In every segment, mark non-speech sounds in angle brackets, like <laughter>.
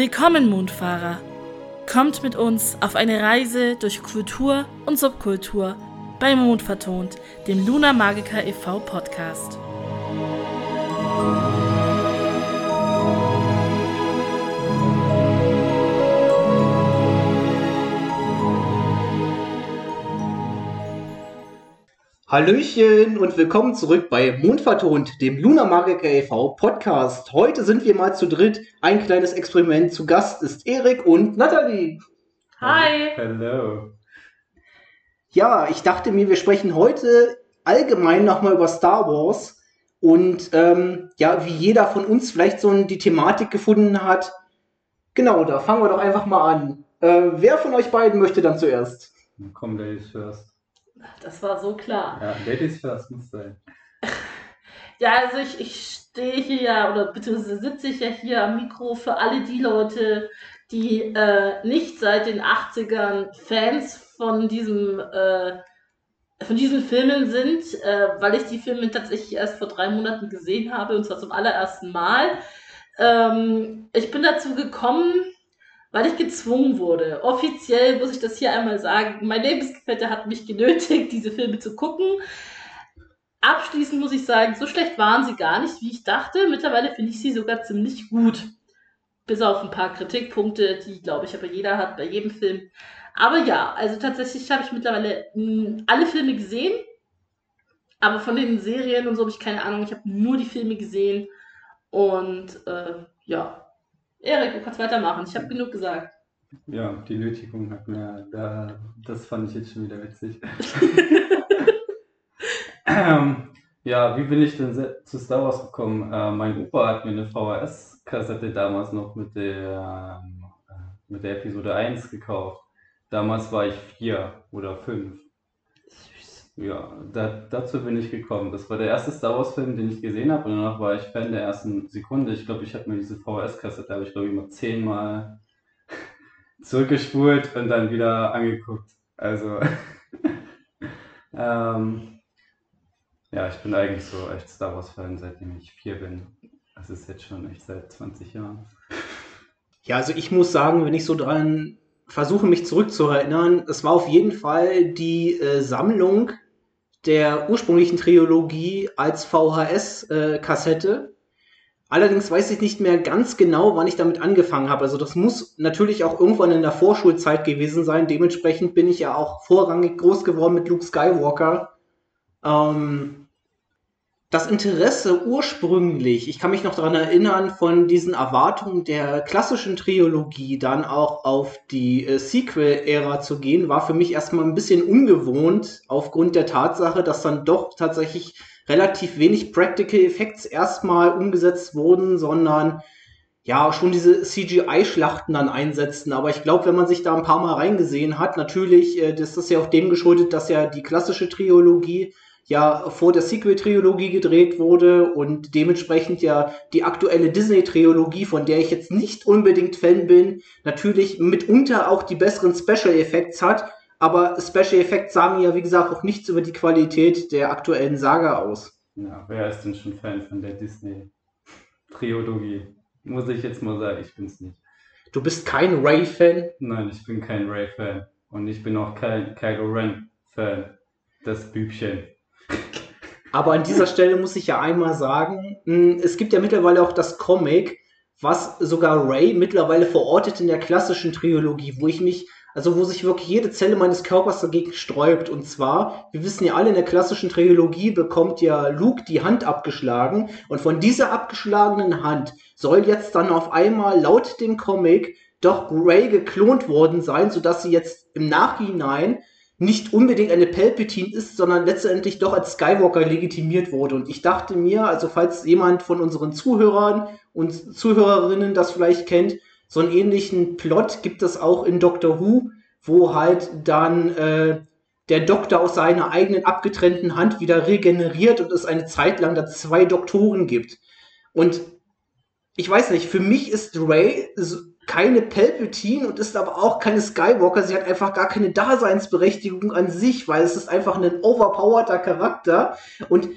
Willkommen, Mondfahrer! Kommt mit uns auf eine Reise durch Kultur und Subkultur bei Mond vertont, dem Luna Magica e.V. Podcast. Hallöchen und willkommen zurück bei Mondvertont, dem Luna Magica e.V. Podcast. Heute sind wir mal zu dritt. Ein kleines Experiment. Zu Gast ist Erik und Nathalie. Hi! Hello. Ja, ich dachte mir, wir sprechen heute allgemein nochmal über Star Wars und ähm, ja, wie jeder von uns vielleicht so die Thematik gefunden hat. Genau, da fangen wir doch einfach mal an. Äh, wer von euch beiden möchte dann zuerst? Komm, Ladies first. Das war so klar. Ja, Ladies first muss sein. Ja, also ich, ich stehe hier ja, oder beziehungsweise sitze ich ja hier am Mikro für alle die Leute, die äh, nicht seit den 80ern Fans von diesem äh, von diesen Filmen sind, äh, weil ich die Filme tatsächlich erst vor drei Monaten gesehen habe, und zwar zum allerersten Mal. Ähm, ich bin dazu gekommen, weil ich gezwungen wurde. Offiziell muss ich das hier einmal sagen. Mein Lebensgefährte hat mich genötigt, diese Filme zu gucken. Abschließend muss ich sagen, so schlecht waren sie gar nicht, wie ich dachte. Mittlerweile finde ich sie sogar ziemlich gut. Bis auf ein paar Kritikpunkte, die, glaube ich, aber jeder hat bei jedem Film. Aber ja, also tatsächlich habe ich mittlerweile mh, alle Filme gesehen. Aber von den Serien und so habe ich keine Ahnung. Ich habe nur die Filme gesehen. Und äh, ja, Erik, du kannst weitermachen. Ich habe genug gesagt. Ja, die Nötigung hat mir, da, das fand ich jetzt schon wieder witzig. <laughs> ähm, ja, wie bin ich denn zu Star Wars gekommen? Äh, mein Opa hat mir eine VHS-Kassette damals noch mit der, ähm, äh, mit der Episode 1 gekauft. Damals war ich vier oder fünf. Ja, da, dazu bin ich gekommen. Das war der erste Star Wars-Film, den ich gesehen habe und danach war ich Fan der ersten Sekunde. Ich glaube, ich habe mir diese VHS-Kassette, habe ich glaube ich mal zehnmal <laughs> zurückgespult und dann wieder angeguckt. Also, <laughs> ähm, ja, ich bin eigentlich so echt Star Wars-Fan, seitdem ich vier bin. Das ist jetzt schon echt seit 20 Jahren. <laughs> Ja, also ich muss sagen, wenn ich so dran versuche, mich zurückzuerinnern, es war auf jeden Fall die äh, Sammlung der ursprünglichen Trilogie als VHS-Kassette. Allerdings weiß ich nicht mehr ganz genau, wann ich damit angefangen habe. Also das muss natürlich auch irgendwann in der Vorschulzeit gewesen sein. Dementsprechend bin ich ja auch vorrangig groß geworden mit Luke Skywalker. Ähm, das Interesse ursprünglich, ich kann mich noch daran erinnern, von diesen Erwartungen der klassischen Trilogie dann auch auf die äh, Sequel-Ära zu gehen, war für mich erstmal ein bisschen ungewohnt, aufgrund der Tatsache, dass dann doch tatsächlich relativ wenig Practical Effects erstmal umgesetzt wurden, sondern ja, schon diese CGI-Schlachten dann einsetzten. Aber ich glaube, wenn man sich da ein paar Mal reingesehen hat, natürlich, äh, das ist ja auch dem geschuldet, dass ja die klassische Trilogie ja vor der Sequel-Trilogie gedreht wurde und dementsprechend ja die aktuelle Disney-Trilogie, von der ich jetzt nicht unbedingt Fan bin, natürlich mitunter auch die besseren Special Effects hat. Aber Special Effects sagen ja, wie gesagt, auch nichts über die Qualität der aktuellen Saga aus. Ja, wer ist denn schon Fan von der Disney-Trilogie? Muss ich jetzt mal sagen, ich bin's nicht. Du bist kein Ray-Fan. Nein, ich bin kein Ray-Fan. Und ich bin auch kein Kylo Ren-Fan. Das Bübchen. Aber an dieser Stelle muss ich ja einmal sagen, mh, es gibt ja mittlerweile auch das Comic, was sogar Ray mittlerweile verortet in der klassischen Trilogie, wo ich mich, also wo sich wirklich jede Zelle meines Körpers dagegen sträubt. Und zwar, wir wissen ja alle, in der klassischen Trilogie bekommt ja Luke die Hand abgeschlagen. Und von dieser abgeschlagenen Hand soll jetzt dann auf einmal laut dem Comic doch Ray geklont worden sein, sodass sie jetzt im Nachhinein nicht unbedingt eine Palpatine ist, sondern letztendlich doch als Skywalker legitimiert wurde. Und ich dachte mir, also falls jemand von unseren Zuhörern und Zuhörerinnen das vielleicht kennt, so einen ähnlichen Plot gibt es auch in Doctor Who, wo halt dann äh, der Doktor aus seiner eigenen abgetrennten Hand wieder regeneriert und es eine Zeit lang da zwei Doktoren gibt. Und ich weiß nicht, für mich ist Ray keine Palpatine und ist aber auch keine Skywalker. Sie hat einfach gar keine Daseinsberechtigung an sich, weil es ist einfach ein overpowerter Charakter. Und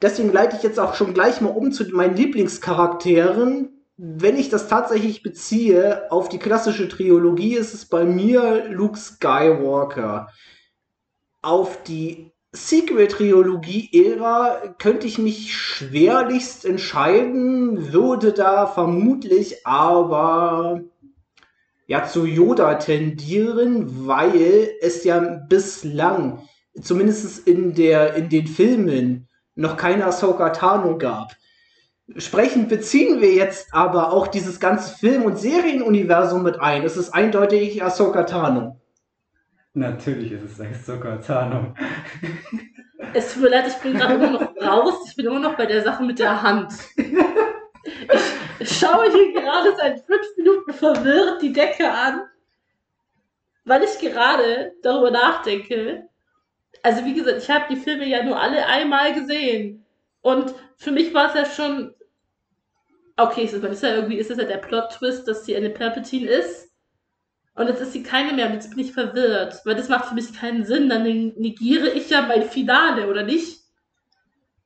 deswegen leite ich jetzt auch schon gleich mal um zu meinen Lieblingscharakteren. wenn ich das tatsächlich beziehe auf die klassische Trilogie, ist es bei mir Luke Skywalker. Auf die Sequel-Trilogie-Ära könnte ich mich schwerlichst entscheiden, würde da vermutlich aber ja zu Yoda tendieren, weil es ja bislang, zumindest in, der, in den Filmen, noch keine Ahsoka Tano gab. Sprechend beziehen wir jetzt aber auch dieses ganze Film- und Serienuniversum mit ein. Es ist eindeutig Ahsoka Tano. Natürlich ist es Ahsoka Tano. Es tut mir leid, ich bin gerade immer noch <laughs> raus. Ich bin immer noch bei der Sache mit der Hand. <laughs> Ich schaue hier gerade seit fünf Minuten verwirrt die Decke an, weil ich gerade darüber nachdenke. Also wie gesagt, ich habe die Filme ja nur alle einmal gesehen. Und für mich war es ja schon. Okay, ist, ist ja irgendwie ist es ja der Plot-Twist, dass sie eine Palpatine ist. Und jetzt ist sie keine mehr und jetzt bin ich verwirrt. Weil das macht für mich keinen Sinn. Dann negiere ich ja mein Finale, oder nicht?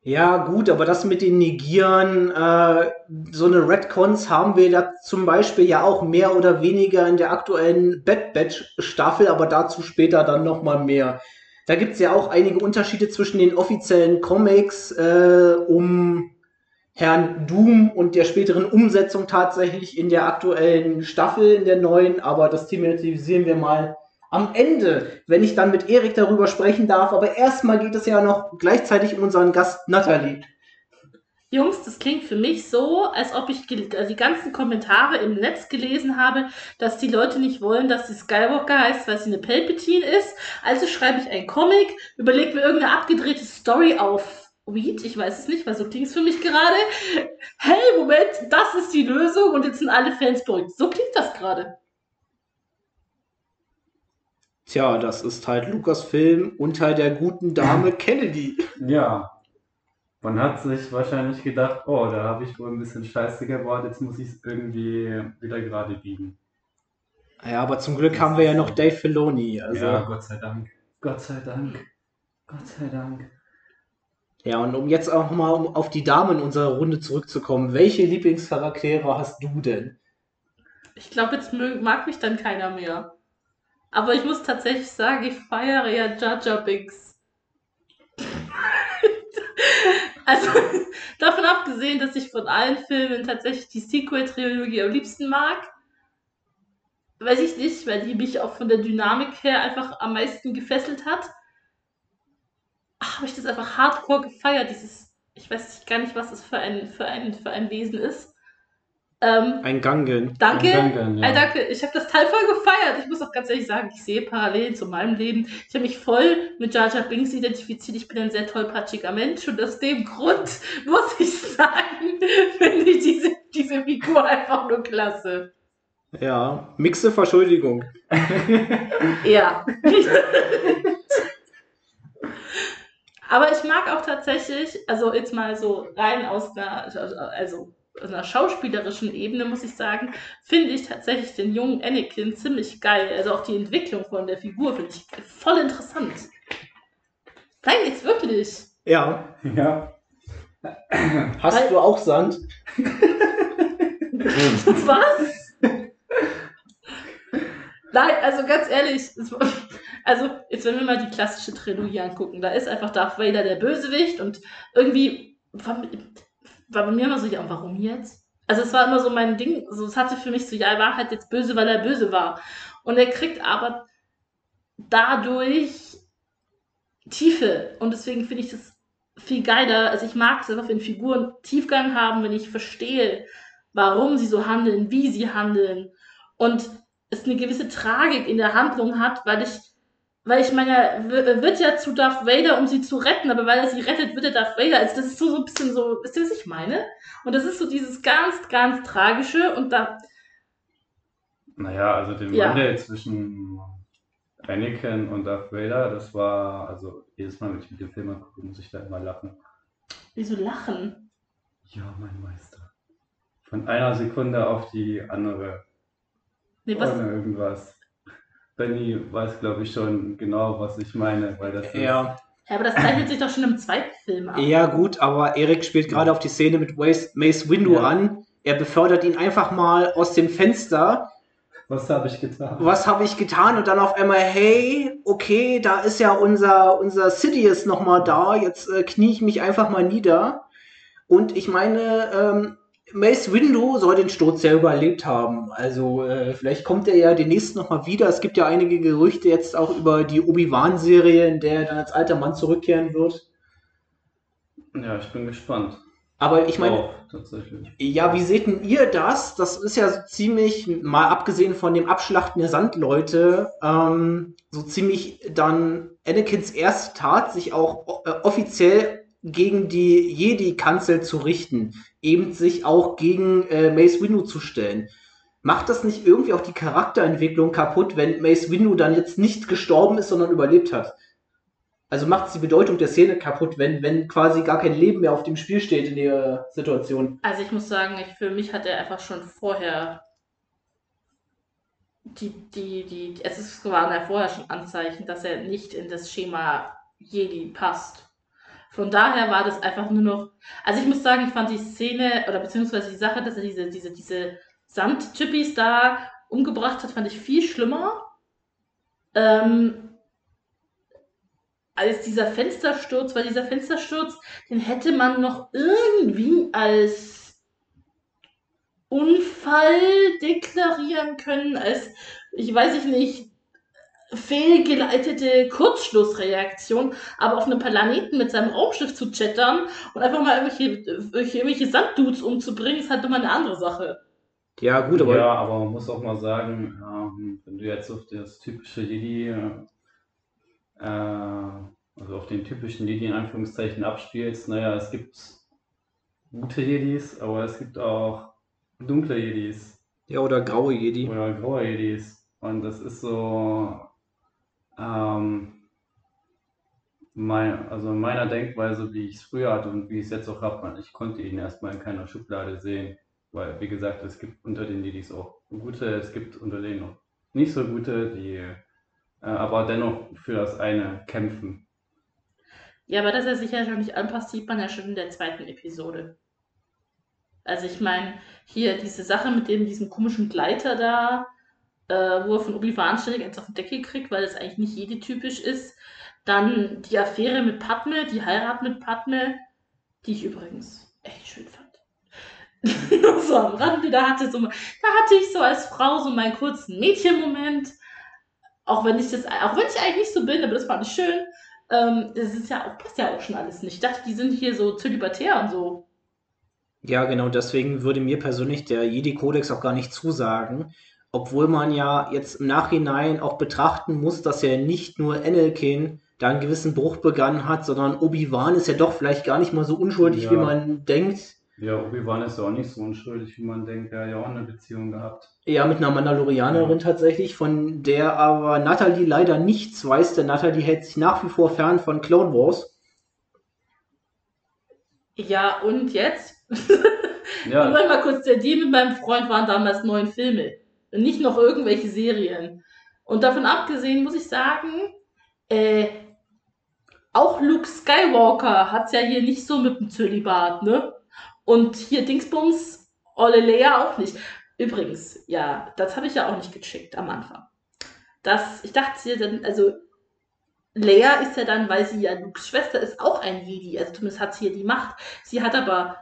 Ja, gut, aber das mit den Negieren, äh, so eine Redcons haben wir da zum Beispiel ja auch mehr oder weniger in der aktuellen Bad Batch Staffel, aber dazu später dann nochmal mehr. Da gibt's ja auch einige Unterschiede zwischen den offiziellen Comics äh, um Herrn Doom und der späteren Umsetzung tatsächlich in der aktuellen Staffel, in der neuen, aber das thematisieren wir mal am Ende, wenn ich dann mit Erik darüber sprechen darf. Aber erstmal geht es ja noch gleichzeitig um unseren Gast Nathalie. Jungs, das klingt für mich so, als ob ich also die ganzen Kommentare im Netz gelesen habe, dass die Leute nicht wollen, dass sie Skywalker heißt, weil sie eine Palpatine ist. Also schreibe ich einen Comic, überlege mir irgendeine abgedrehte Story auf Weed, ich weiß es nicht, weil so klingt es für mich gerade. Hey, Moment, das ist die Lösung und jetzt sind alle Fans beruhigt. So klingt das gerade. Tja, das ist halt Lukas Film unter der guten Dame <laughs> Kennedy. Ja. Man hat sich wahrscheinlich gedacht, oh, da habe ich wohl ein bisschen Scheiße gebaut, jetzt muss ich es irgendwie wieder gerade biegen. Ja, aber zum Glück haben wir ja noch Dave Filoni. Also. Ja, Gott sei Dank. Gott sei Dank. Gott sei Dank. Ja, und um jetzt auch mal auf die Damen in unserer Runde zurückzukommen, welche Lieblingscharaktere hast du denn? Ich glaube, jetzt mag mich dann keiner mehr. Aber ich muss tatsächlich sagen, ich feiere ja Jaja Binks. <laughs> also, <laughs> davon abgesehen, dass ich von allen Filmen tatsächlich die Sequel-Trilogie am liebsten mag. Weiß ich nicht, weil die mich auch von der Dynamik her einfach am meisten gefesselt hat. Habe ich das einfach hardcore gefeiert, dieses, ich weiß gar nicht, was das für ein, für ein, für ein Wesen ist. Ähm, ein Gangen. Danke. Ein Gangen, ja. äh, danke. Ich habe das Teil voll gefeiert. Ich muss auch ganz ehrlich sagen, ich sehe Parallelen zu meinem Leben. Ich habe mich voll mit Jar Jar Binks identifiziert. Ich bin ein sehr tollpatschiger Mensch und aus dem Grund <laughs> muss ich sagen, <laughs> finde ich diese, diese Figur einfach nur klasse. Ja, mixte Verschuldigung. <laughs> ja. Aber ich mag auch tatsächlich, also jetzt mal so rein aus einer, also einer schauspielerischen Ebene, muss ich sagen, finde ich tatsächlich den jungen Anakin ziemlich geil. Also auch die Entwicklung von der Figur finde ich voll interessant. Nein, jetzt wirklich. Ja. Ja. Hast Weil, du auch Sand? Was? Nein, also ganz ehrlich, also jetzt wenn wir mal die klassische Trilogie angucken, da ist einfach Darth Vader der Bösewicht und irgendwie war bei mir immer so, ja, warum jetzt? Also es war immer so mein Ding, so es hatte für mich so, ja, er war halt jetzt böse, weil er böse war. Und er kriegt aber dadurch Tiefe. Und deswegen finde ich das viel geiler. Also ich mag es einfach, wenn Figuren Tiefgang haben, wenn ich verstehe, warum sie so handeln, wie sie handeln. Und es eine gewisse Tragik in der Handlung hat, weil ich weil ich meine, er wird ja zu Darth Vader, um sie zu retten, aber weil er sie rettet, wird er Darth Vader. Also das ist so, so ein bisschen so, wisst ihr, was ich meine? Und das ist so dieses ganz, ganz Tragische und da. Naja, also den ja. Wandel zwischen Anakin und Darth Vader, das war, also jedes Mal, wenn ich mit dem Film gucke, muss ich da immer lachen. Wieso lachen? Ja, mein Meister. Von einer Sekunde auf die andere. Nee, was? Ohne irgendwas. Benny weiß, glaube ich, schon genau, was ich meine, weil das ja. Ja, aber das zeichnet sich doch schon im zweiten Film ab. Ja, gut, aber Erik spielt gerade auf die Szene mit Mace, Windu ja. an. Er befördert ihn einfach mal aus dem Fenster. Was habe ich getan? Was habe ich getan? Und dann auf einmal, hey, okay, da ist ja unser, unser Sidious nochmal da. Jetzt äh, knie ich mich einfach mal nieder. Und ich meine, ähm, Mace Windu soll den Sturz ja überlebt haben. Also äh, vielleicht kommt er ja demnächst nochmal wieder. Es gibt ja einige Gerüchte jetzt auch über die Obi-Wan-Serie, in der er dann als alter Mann zurückkehren wird. Ja, ich bin gespannt. Aber ich meine, ja, wie seht denn ihr das? Das ist ja so ziemlich, mal abgesehen von dem Abschlachten der Sandleute, ähm, so ziemlich dann Anakins erste Tat, sich auch äh, offiziell gegen die Jedi-Kanzel zu richten, eben sich auch gegen äh, Mace Windu zu stellen. Macht das nicht irgendwie auch die Charakterentwicklung kaputt, wenn Mace Windu dann jetzt nicht gestorben ist, sondern überlebt hat? Also macht es die Bedeutung der Szene kaputt, wenn, wenn quasi gar kein Leben mehr auf dem Spiel steht in der Situation. Also ich muss sagen, ich, für mich hat er einfach schon vorher die, die, die, es waren ja vorher schon Anzeichen, dass er nicht in das Schema Jedi passt. Von daher war das einfach nur noch, also ich muss sagen, ich fand die Szene, oder beziehungsweise die Sache, dass er diese, diese, diese Sandchippies da umgebracht hat, fand ich viel schlimmer. Ähm, als dieser Fenstersturz, weil dieser Fenstersturz, den hätte man noch irgendwie als Unfall deklarieren können, als, ich weiß ich nicht, fehlgeleitete Kurzschlussreaktion, aber auf einem Planeten mit seinem Raumschiff zu chattern und einfach mal irgendwelche, irgendwelche, Sanddudes umzubringen, ist halt nochmal eine andere Sache. Ja, gut, aber ja, aber man muss auch mal sagen, ähm, wenn du jetzt auf das typische Jedi, äh, also auf den typischen Jedi in Anführungszeichen abspielst, naja, es gibt gute Jedis, aber es gibt auch dunkle Jedis ja, oder graue Jedi. oder graue Jedis. Und das ist so, ähm, mein, also in meiner Denkweise, wie ich es früher hatte und wie ich es jetzt auch habe, ich konnte ihn erstmal in keiner Schublade sehen. Weil, wie gesagt, es gibt unter den Jedis auch gute, es gibt unter denen auch nicht so gute, die äh, aber dennoch für das eine kämpfen. Ja, aber dass er sich ja schon nicht anpasst, sieht man ja schon in der zweiten Episode. Also ich meine, hier diese Sache mit dem, diesem komischen Gleiter da, äh, wo er von Obi-Wan ständig eins auf den Deckel kriegt, weil das eigentlich nicht jede typisch ist. Dann die Affäre mit Padme, die Heirat mit Padme, die ich übrigens echt schön fand. <laughs> So am Rande, da hatte, so, da hatte ich so als Frau so meinen kurzen Mädchenmoment. Auch wenn ich das, auch wenn ich eigentlich nicht so bin, aber das fand ich schön. Ähm, das ist ja auch, passt ja auch schon alles nicht. Ich dachte, die sind hier so zölibatär und so. Ja, genau, deswegen würde mir persönlich der Jedi-Kodex auch gar nicht zusagen. Obwohl man ja jetzt im Nachhinein auch betrachten muss, dass ja nicht nur Anakin da einen gewissen Bruch begangen hat, sondern Obi-Wan ist ja doch vielleicht gar nicht mal so unschuldig, Ja. wie man denkt. Ja, Obi-Wan ist ja auch nicht so unschuldig, wie man denkt. Er hat ja auch eine Beziehung gehabt. Ja, mit einer Mandalorianerin tatsächlich, von der aber Natalie leider nichts weiß, denn Natalie hält sich nach wie vor fern von Clone Wars. Ja, und jetzt? <laughs> Ja, Nur mal kurz, der Deal mit meinem Freund waren damals neun Filme. Nicht noch irgendwelche Serien. Und davon abgesehen muss ich sagen, äh, auch Luke Skywalker hat's ja hier nicht so mit dem Zölibat, ne? Und hier Dingsbums, Olle Leia auch nicht. Übrigens, ja, das habe ich ja auch nicht gecheckt am Anfang. Das, ich dachte ja dann, also Leia ist ja dann, weil sie ja Lukes Schwester ist, auch ein Jedi. Also zumindest hat sie ja die Macht. Sie hat aber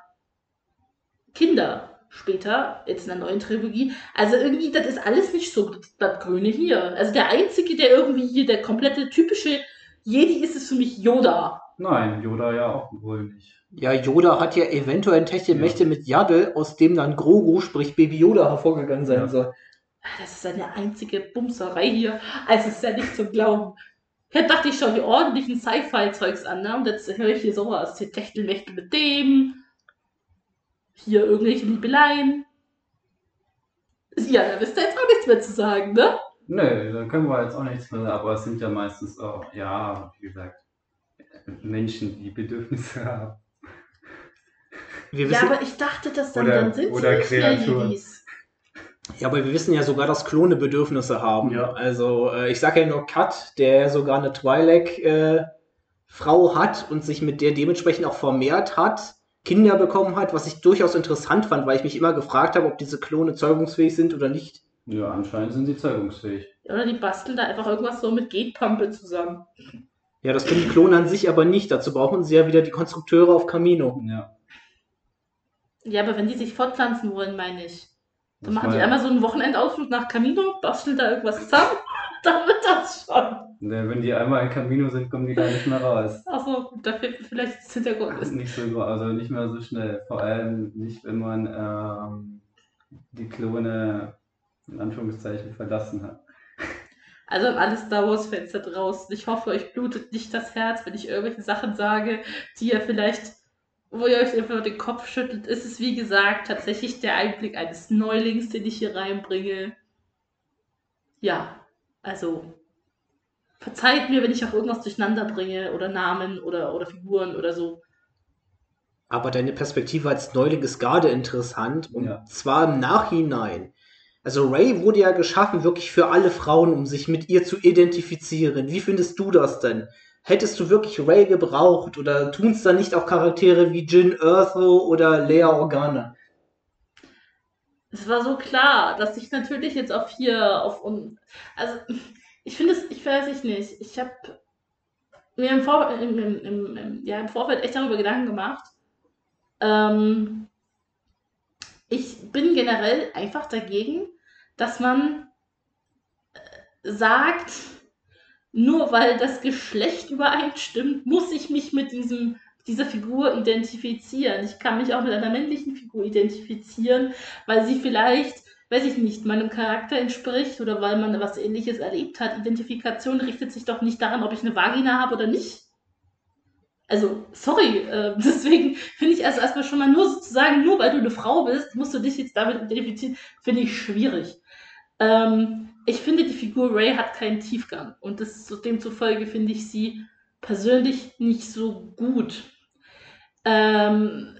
Kinder später, jetzt in der neuen Trilogie. Also irgendwie, das ist alles nicht so das Grüne hier. Also der Einzige, der irgendwie hier der komplette typische Jedi ist, ist für mich Yoda. nein, Yoda ja auch wohl nicht. Ja, Yoda hat ja eventuell Techtelmächte mit Yaddle, aus dem dann Grogu, sprich Baby Yoda, hervorgegangen sein Ja. soll. Ah, Das ist eine einzige Bumserei hier. Also es ist ja nicht zu glauben. Jetzt dachte ich schon, die ordentlichen Sci-Fi-Zeugs an, ne? Und jetzt höre ich hier sowas. Hier Techtelmächte mit dem. Hier irgendwelche Liebeleien. Ja, da wisst ihr jetzt auch nichts mehr zu sagen, ne? Nö, da können wir jetzt auch nichts mehr, aber es sind ja meistens auch, ja, wie gesagt, Menschen, die Bedürfnisse haben. Wir Ja, aber ich dachte, dass dann, Oder- dann sind oder sie nicht mehr Kreaturen. Jedis. ja, aber wir wissen ja sogar, dass Klone Bedürfnisse haben. Ja. Also, äh, ich sage ja nur Kat, der ja sogar eine Twi'lek äh, Frau hat und sich mit der dementsprechend auch vermehrt hat, Kinder bekommen hat, was ich durchaus interessant fand, weil ich mich immer gefragt habe, ob diese Klone zeugungsfähig sind oder nicht. Ja, anscheinend sind sie zeugungsfähig. Oder die basteln da einfach irgendwas so mit Getpampe zusammen. Ja, das können die Klone an sich aber nicht. Dazu brauchen sie ja wieder die Konstrukteure auf Camino. Ja. Ja, aber wenn die sich fortpflanzen wollen, meine ich. Dann Das machen die einmal so einen Wochenendausflug nach Camino, basteln da irgendwas zusammen, <laughs> dann wird das schon. Ne, Wenn die einmal in Camino sind, kommen die gar nicht mehr raus. Achso, da fehlt vielleicht das Hintergrundwissen. Nicht so, also nicht mehr so schnell. Vor allem nicht, wenn man ähm, die Klone in Anführungszeichen verlassen hat. Also an alle Star Wars-Fans da draußen, ich hoffe, euch blutet nicht das Herz, wenn ich irgendwelche Sachen sage, die ihr vielleicht, wo ihr euch einfach den Kopf schüttelt. Ist es, wie gesagt, tatsächlich der Einblick eines Neulings, den ich hier reinbringe. Ja, also verzeiht mir, wenn ich auch irgendwas durcheinander bringe oder Namen oder, oder Figuren oder so. Aber deine Perspektive als Neuling ist gerade interessant und Ja. zwar im Nachhinein. Also Ray wurde ja geschaffen wirklich für alle Frauen, um sich mit ihr zu identifizieren. Wie findest du das denn? Hättest du wirklich Ray gebraucht oder tun es dann nicht auch Charaktere wie Jin Erso oder Lea Organa? Es war so klar, dass ich natürlich jetzt auf hier auf un also ich finde es, ich weiß ich nicht, ich habe mir im, Vor im, im, im, ja, im Vorfeld echt darüber Gedanken gemacht. Ähm, ich bin generell einfach dagegen, dass man äh, sagt, nur weil das Geschlecht übereinstimmt, muss ich mich mit diesem, dieser Figur identifizieren. Ich kann mich auch mit einer männlichen Figur identifizieren, weil sie vielleicht, weiß ich nicht, meinem Charakter entspricht oder weil man was ähnliches erlebt hat. Identifikation richtet sich doch nicht daran, ob ich eine Vagina habe oder nicht. Also, sorry, äh, <laughs> deswegen finde ich also erstmal schon mal nur sozusagen, nur weil du eine Frau bist, musst du dich jetzt damit identifizieren, finde ich schwierig. Ähm, ich finde, die Figur Ray hat keinen Tiefgang und das, demzufolge finde ich sie persönlich nicht so gut. Ähm,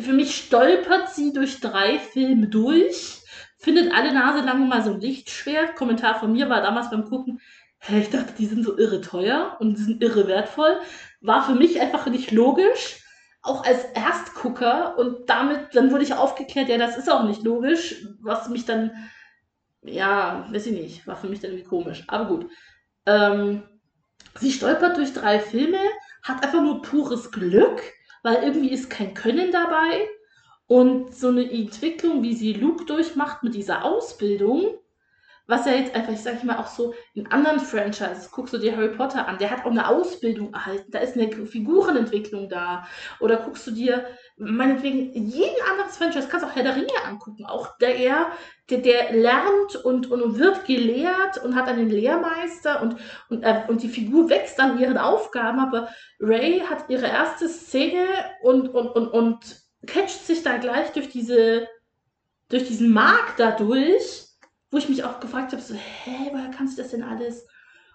für mich stolpert sie durch drei Filme durch, findet alle Nase lang mal so ein Lichtschwert. Kommentar von mir war damals beim Gucken, hä, ich dachte, die sind so irre teuer und die sind irre wertvoll. War für mich einfach nicht logisch. Auch als Erstgucker und damit, dann wurde ich aufgeklärt, ja, das ist auch nicht logisch, was mich dann, ja, weiß ich nicht, war für mich dann irgendwie komisch. Aber gut. Ähm, sie stolpert durch drei Filme, hat einfach nur pures Glück, weil irgendwie ist kein Können dabei. Und so eine Entwicklung, wie sie Luke durchmacht mit dieser Ausbildung, was ja jetzt einfach, ich sag mal, auch so in anderen Franchises, guckst du dir Harry Potter an, der hat auch eine Ausbildung erhalten, da ist eine Figurenentwicklung da. Oder guckst du dir, meinetwegen, jeden anderen Franchise, kannst auch Herr der Ringe angucken, auch der er, der, der lernt und, und wird gelehrt und hat einen Lehrmeister und, und, äh, und die Figur wächst an ihren Aufgaben, aber Ray hat ihre erste Szene und, und, und, und catcht sich da gleich durch diese, durch diesen Markt dadurch, wo ich mich auch gefragt habe, so, hä, woher kannst du das denn alles?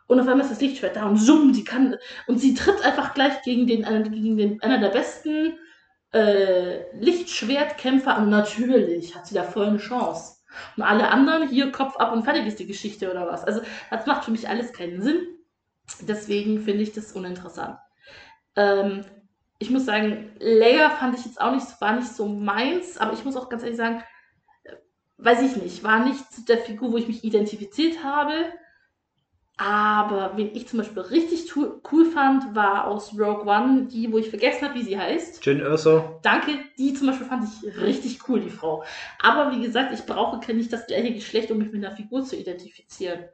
Und auf einmal ist das Lichtschwert da und zoom, sie kann, und sie tritt einfach gleich gegen den, gegen den, einer der besten äh, Lichtschwertkämpfer und natürlich hat sie da voll eine Chance. Und alle anderen hier Kopf ab und fertig ist die Geschichte oder was. Also, das macht für mich alles keinen Sinn. Deswegen finde ich das uninteressant. Ähm, ich muss sagen, Leia fand ich jetzt auch nicht, war nicht so meins, aber ich muss auch ganz ehrlich sagen, weiß ich nicht, war nicht zu der Figur, wo ich mich identifiziert habe. Aber wen ich zum Beispiel richtig cool fand, war aus Rogue One die, wo ich vergessen habe, wie sie heißt. Jin Erso. Danke, die zum Beispiel fand ich richtig cool, die Frau. Aber wie gesagt, ich brauche nicht das gleiche Geschlecht, um mich mit einer Figur zu identifizieren.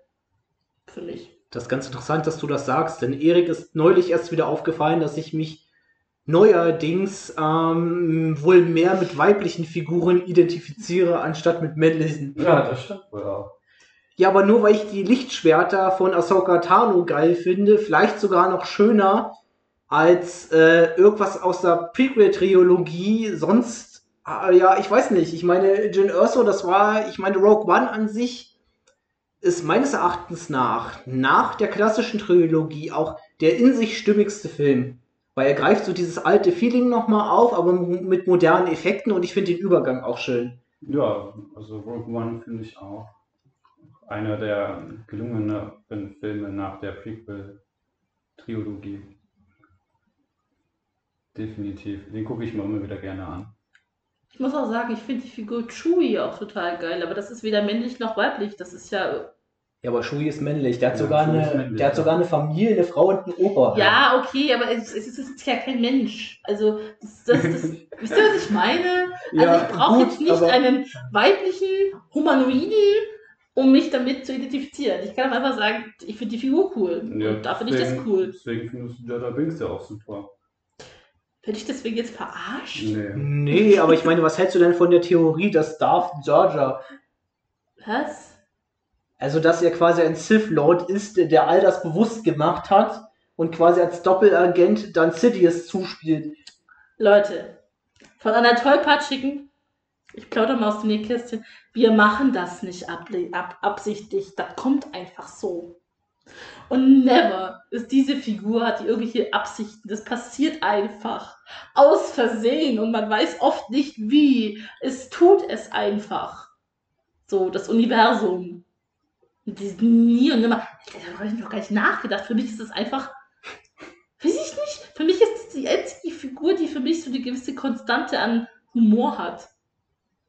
Für mich. Das ist ganz interessant, dass du das sagst, denn Erik ist neulich erst wieder aufgefallen, dass ich mich neuerdings ähm, wohl mehr mit weiblichen Figuren identifiziere, anstatt mit männlichen. Ja, das stimmt wohl auch. Ja, aber nur weil ich die Lichtschwerter von Ahsoka Tano geil finde, vielleicht sogar noch schöner als äh, irgendwas aus der Prequel-Trilogie. Sonst, äh, ja, ich weiß nicht. Ich meine, Jin Erso, das war, ich meine, Rogue One an sich ist meines Erachtens nach, nach der klassischen Trilogie auch der in sich stimmigste Film. Weil er greift so dieses alte Feeling nochmal auf, aber mit modernen Effekten und ich finde den Übergang auch schön. Ja, also Rogue One finde ich auch einer der gelungeneren Filme nach der Prequel-Trilogie. Definitiv. Den gucke ich mir immer wieder gerne an. Ich muss auch sagen, ich finde die Figur Chewie auch total geil, aber das ist weder männlich noch weiblich. Das ist ja. Ja, aber Chewie ist männlich. Der hat, Ja, sogar, eine, männlich, der hat ja. sogar eine Familie, eine Frau und einen Opa. Ja, okay, aber es, es, ist, es ist ja kein Mensch. Also, das, das, das, <laughs> wisst ihr, was ich meine? Also, Ja, ich brauche jetzt nicht aber- einen weiblichen Humanoiden, um mich damit zu identifizieren. Ich kann auch einfach sagen, ich finde die Figur cool. und da finde ich das cool. Deswegen findest du Jar Binks ja auch super. Werde ich deswegen jetzt verarscht? Nee. Nee, aber ich meine, was hältst du denn von der Theorie, dass Darth Jar, Was? Also dass er quasi ein Sith Lord ist, der- der all das bewusst gemacht hat und quasi als Doppelagent dann Sidious zuspielt? Leute, von einer tollpatschigen, ich plaudere mal aus dem Nähkästchen, wir machen das nicht ab, ab, absichtlich, das kommt einfach so. Und never ist diese Figur, hat die irgendwelche Absichten, das passiert einfach. Aus Versehen und man weiß oft nicht wie. Es tut es einfach. So, das Universum. Nie und nimmer. Da habe ich noch gar nicht nachgedacht. Für mich ist es einfach Weiß ich nicht. Für mich ist es die einzige Figur, die für mich so eine gewisse Konstante an Humor hat.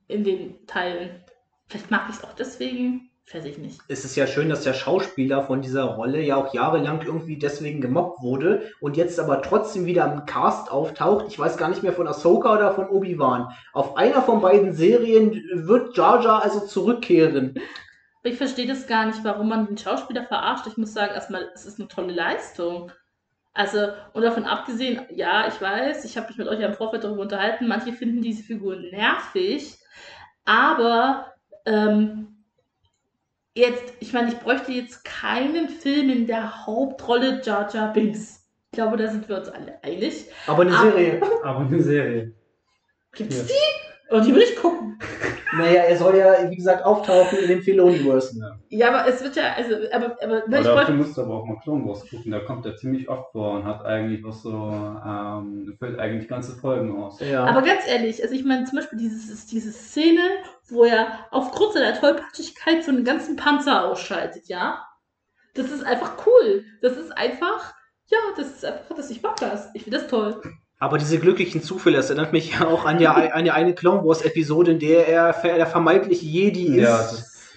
In den Teilen. Vielleicht mag ich es auch deswegen. Weiß ich nicht. Es ist ja schön, dass der Schauspieler von dieser Rolle ja auch jahrelang irgendwie deswegen gemobbt wurde und jetzt aber trotzdem wieder im Cast auftaucht. Ich weiß gar nicht mehr von Ahsoka oder von Obi-Wan. Auf einer von beiden Serien wird Jar Jar also zurückkehren. Aber ich verstehe das gar nicht, warum man den Schauspieler verarscht. Ich muss sagen, erstmal, es ist eine tolle Leistung. Also, und davon abgesehen, ja, ich weiß, ich habe mich mit euch ja im Vorfeld darüber unterhalten, manche finden diese Figur nervig, aber ähm, jetzt, ich meine, ich bräuchte jetzt keinen Film in der Hauptrolle Jar Jar Binks. Ich glaube, da sind wir uns alle einig. Aber eine. Serie. Aber eine Serie. Gibt's Ja. die? Und die will ich gucken. Naja, er soll ja, wie gesagt, auftauchen in dem Filoniverse. Ja. Ja, aber es wird ja, also, aber, aber ne, ich bräuchte, musst aber auch mal Clone Wars gucken. Da kommt er ziemlich oft vor und hat eigentlich was so, ähm, füllt eigentlich ganze Folgen aus. Ja. Aber ganz ehrlich, also ich meine zum Beispiel dieses, diese Szene, wo er aufgrund seiner Tollpatschigkeit so einen ganzen Panzer ausschaltet, ja? Das ist einfach cool. Das ist einfach, ja, das ist einfach, das, ich mag das. Ich finde das toll. Aber diese glücklichen Zufälle, das erinnert mich ja <laughs> auch an die, an die eine Clone Wars Episode, in der er der vermeintliche Jedi ist. Ja, das,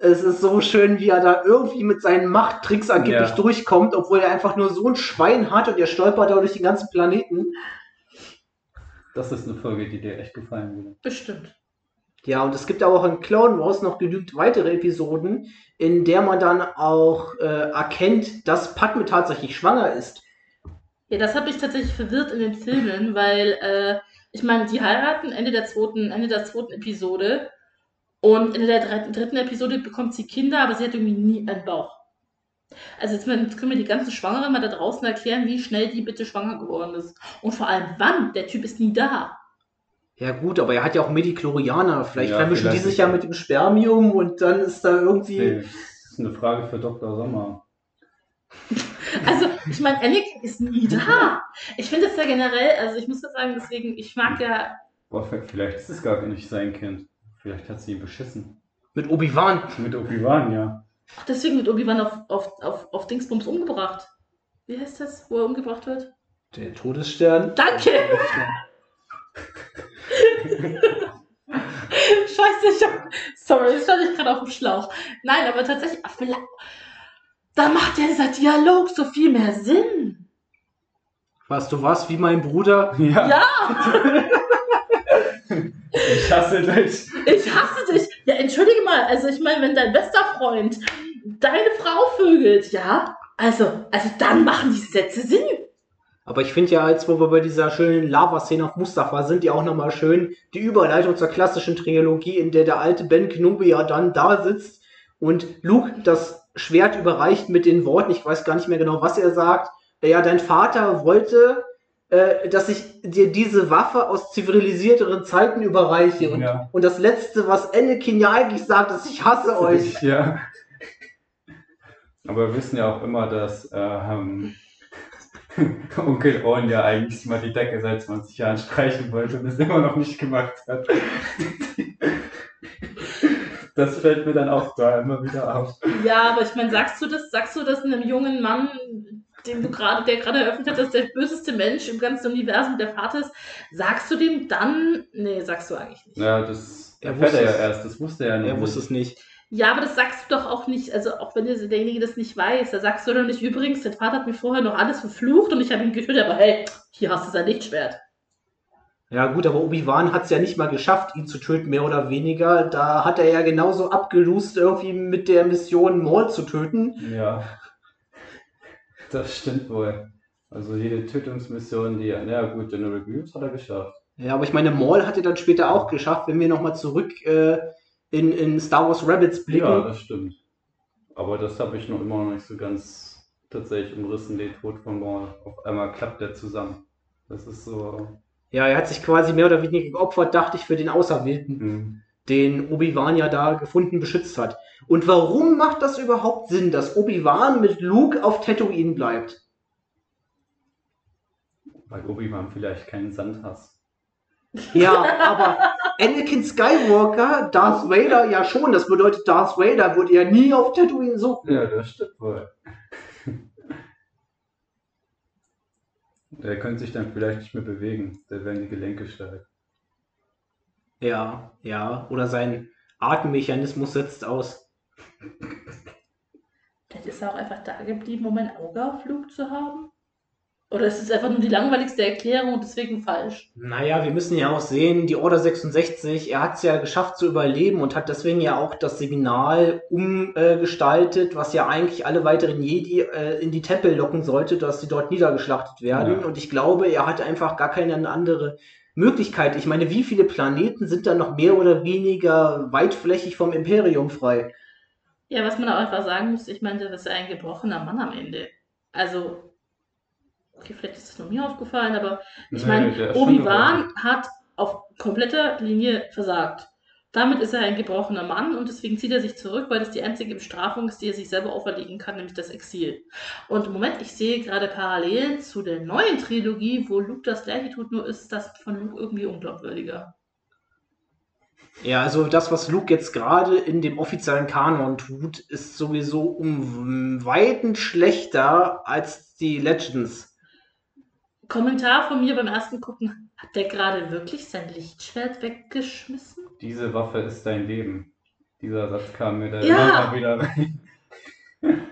es ist so schön, wie er da irgendwie mit seinen Machttricks angeblich Ja. durchkommt, obwohl er einfach nur so ein Schwein hat und er stolpert da durch den ganzen Planeten. das ist eine Folge, die dir echt gefallen würde. Bestimmt. Ja, und es gibt aber auch in Clone Wars noch genügend weitere Episoden, in der man dann auch äh, erkennt, dass Padme tatsächlich schwanger ist. Ja, das hat mich tatsächlich verwirrt in den Filmen, weil, äh, ich meine, die heiraten Ende der zweiten, Ende der zweiten Episode und Ende der dritten, dritten Episode bekommt sie Kinder, aber sie hat irgendwie nie einen Bauch. Also jetzt, mal- jetzt können wir die ganzen Schwangeren mal da draußen erklären, wie schnell die bitte schwanger geworden ist. Und vor allem wann? Der Typ ist nie da. Ja gut, aber er hat ja auch Medichlorianer. Vielleicht Ja, vermischen die sich ja mit dem Spermium und dann ist da irgendwie... Nee, das ist eine Frage für Dr. Sommer. Also, ich meine, Anakin ist nie da. Ich finde das ja generell, also ich muss ja sagen, deswegen, ich mag ja Boah, vielleicht ist es gar nicht sein Kind. Vielleicht hat sie ihn beschissen. Mit Obi-Wan. Mit Obi-Wan, ja. Ach, deswegen wird Obi-Wan auf, auf, auf, auf Dingsbums umgebracht. Wie heißt das, wo er umgebracht wird? Der Todesstern. Danke! <laughs> Scheiße, ich hab, sorry, jetzt stand ich gerade auf dem Schlauch. Nein, aber tatsächlich, ach, da macht ja dieser Dialog so viel mehr Sinn. Was, du warst wie mein Bruder? Ja, Ja, <laughs> ich hasse dich. ich hasse dich. Ja, entschuldige mal, also ich meine, wenn dein bester Freund deine Frau vögelt, ja, also, also dann machen diese Sätze Sinn. Aber ich finde ja, als wo wir bei dieser schönen Lava-Szene auf Mustafa sind, ja auch nochmal schön die Überleitung zur klassischen Trilogie, in der der alte Ben Kenobi ja dann da sitzt und Luke das Schwert überreicht mit den Worten, ich weiß gar nicht mehr genau, was er sagt. Ja, dein Vater wollte, äh, dass ich dir diese Waffe aus zivilisierteren Zeiten überreiche. Und, Ja. und das Letzte, was Anakin ja eigentlich sagt, ist, ich hasse euch. Ja. <laughs> Aber wir wissen ja auch immer, dass ähm, <laughs> Onkel Ron ja eigentlich mal die Decke seit 20 Jahren streichen wollte und es immer noch nicht gemacht hat. <laughs> Das fällt mir dann auch da immer wieder auf. Ja, aber ich meine, sagst du das, sagst du das einem jungen Mann, den du gerade, der gerade eröffnet hat, dass der böseste Mensch im ganzen Universum der Vater ist, sagst du dem dann, nee, sagst du eigentlich nicht. Ja, das Er erfährt er ja erst, das wusste er ja noch Er wusste nicht. es nicht. Ja, aber das sagst du doch auch nicht, also auch wenn derjenige das nicht weiß, da sagst du doch nicht, übrigens, dein Vater hat mir vorher noch alles verflucht und ich habe ihn getötet, aber hey, hier hast du sein Lichtschwert. Ja gut, aber Obi-Wan hat es ja nicht mal geschafft, ihn zu töten, mehr oder weniger. Da hat er ja genauso abgelust, irgendwie mit der Mission Maul zu töten. Ja, das stimmt wohl. Also jede Tötungsmission, die, ja gut, General Grievous hat er geschafft. Ja, aber ich meine, Maul hat er dann später auch geschafft, wenn wir nochmal zurück äh, in, in Star Wars Rabbits blicken. Ja, das stimmt. Aber das habe ich noch immer noch nicht so ganz tatsächlich umrissen, den Tod von Maul. Auf einmal klappt der zusammen. Das ist so. Ja, er hat sich quasi mehr oder weniger geopfert, dachte ich, für den Auserwählten, Hm. den Obi-Wan ja da gefunden, beschützt hat. Und warum macht das überhaupt Sinn, dass Obi-Wan mit Luke auf Tatooine bleibt? Weil Obi-Wan vielleicht keinen Sand hasst. Ja, aber Anakin Skywalker, Darth Vader ja schon. Das bedeutet, Darth Vader würde ja nie auf Tatooine suchen. Ja, das stimmt wohl. Der könnte sich dann vielleicht nicht mehr bewegen. Da werden die Gelenke steif. Ja, ja. Oder sein Atemmechanismus setzt aus. Vielleicht ist er auch einfach da geblieben, um ein Auge auf Luke zu haben? Oder ist es einfach nur die langweiligste Erklärung und deswegen falsch? Naja, wir müssen ja auch sehen, die Order 66, er hat es ja geschafft zu überleben und hat deswegen ja auch das Signal umgestaltet, was ja eigentlich alle weiteren Jedi äh, in die Tempel locken sollte, dass sie dort niedergeschlachtet werden. Ja. Und ich glaube, er hat einfach gar keine andere Möglichkeit. Ich meine, wie viele Planeten sind da noch mehr oder weniger weitflächig vom Imperium frei? Ja, was man auch einfach sagen muss, ich meine, das ist ja ein gebrochener Mann am Ende. Also, okay, vielleicht ist es nur mir aufgefallen, aber ich Nee, meine, Obi-Wan hat auf kompletter Linie versagt. Damit ist er ein gebrochener Mann und deswegen zieht er sich zurück, weil das die einzige Bestrafung ist, die er sich selber auferlegen kann, nämlich das Exil. Und im Moment, ich sehe gerade Parallelen zu der neuen Trilogie, wo Luke das gleiche tut, nur ist das von Luke irgendwie unglaubwürdiger. Ja, also das, was Luke jetzt gerade in dem offiziellen Kanon tut, ist sowieso um Weiten schlechter als die Legends. Kommentar von mir beim ersten Gucken, hat der gerade wirklich sein Lichtschwert weggeschmissen? Diese Waffe ist dein Leben. Dieser Satz kam mir da Ja. immer wieder rein. <laughs>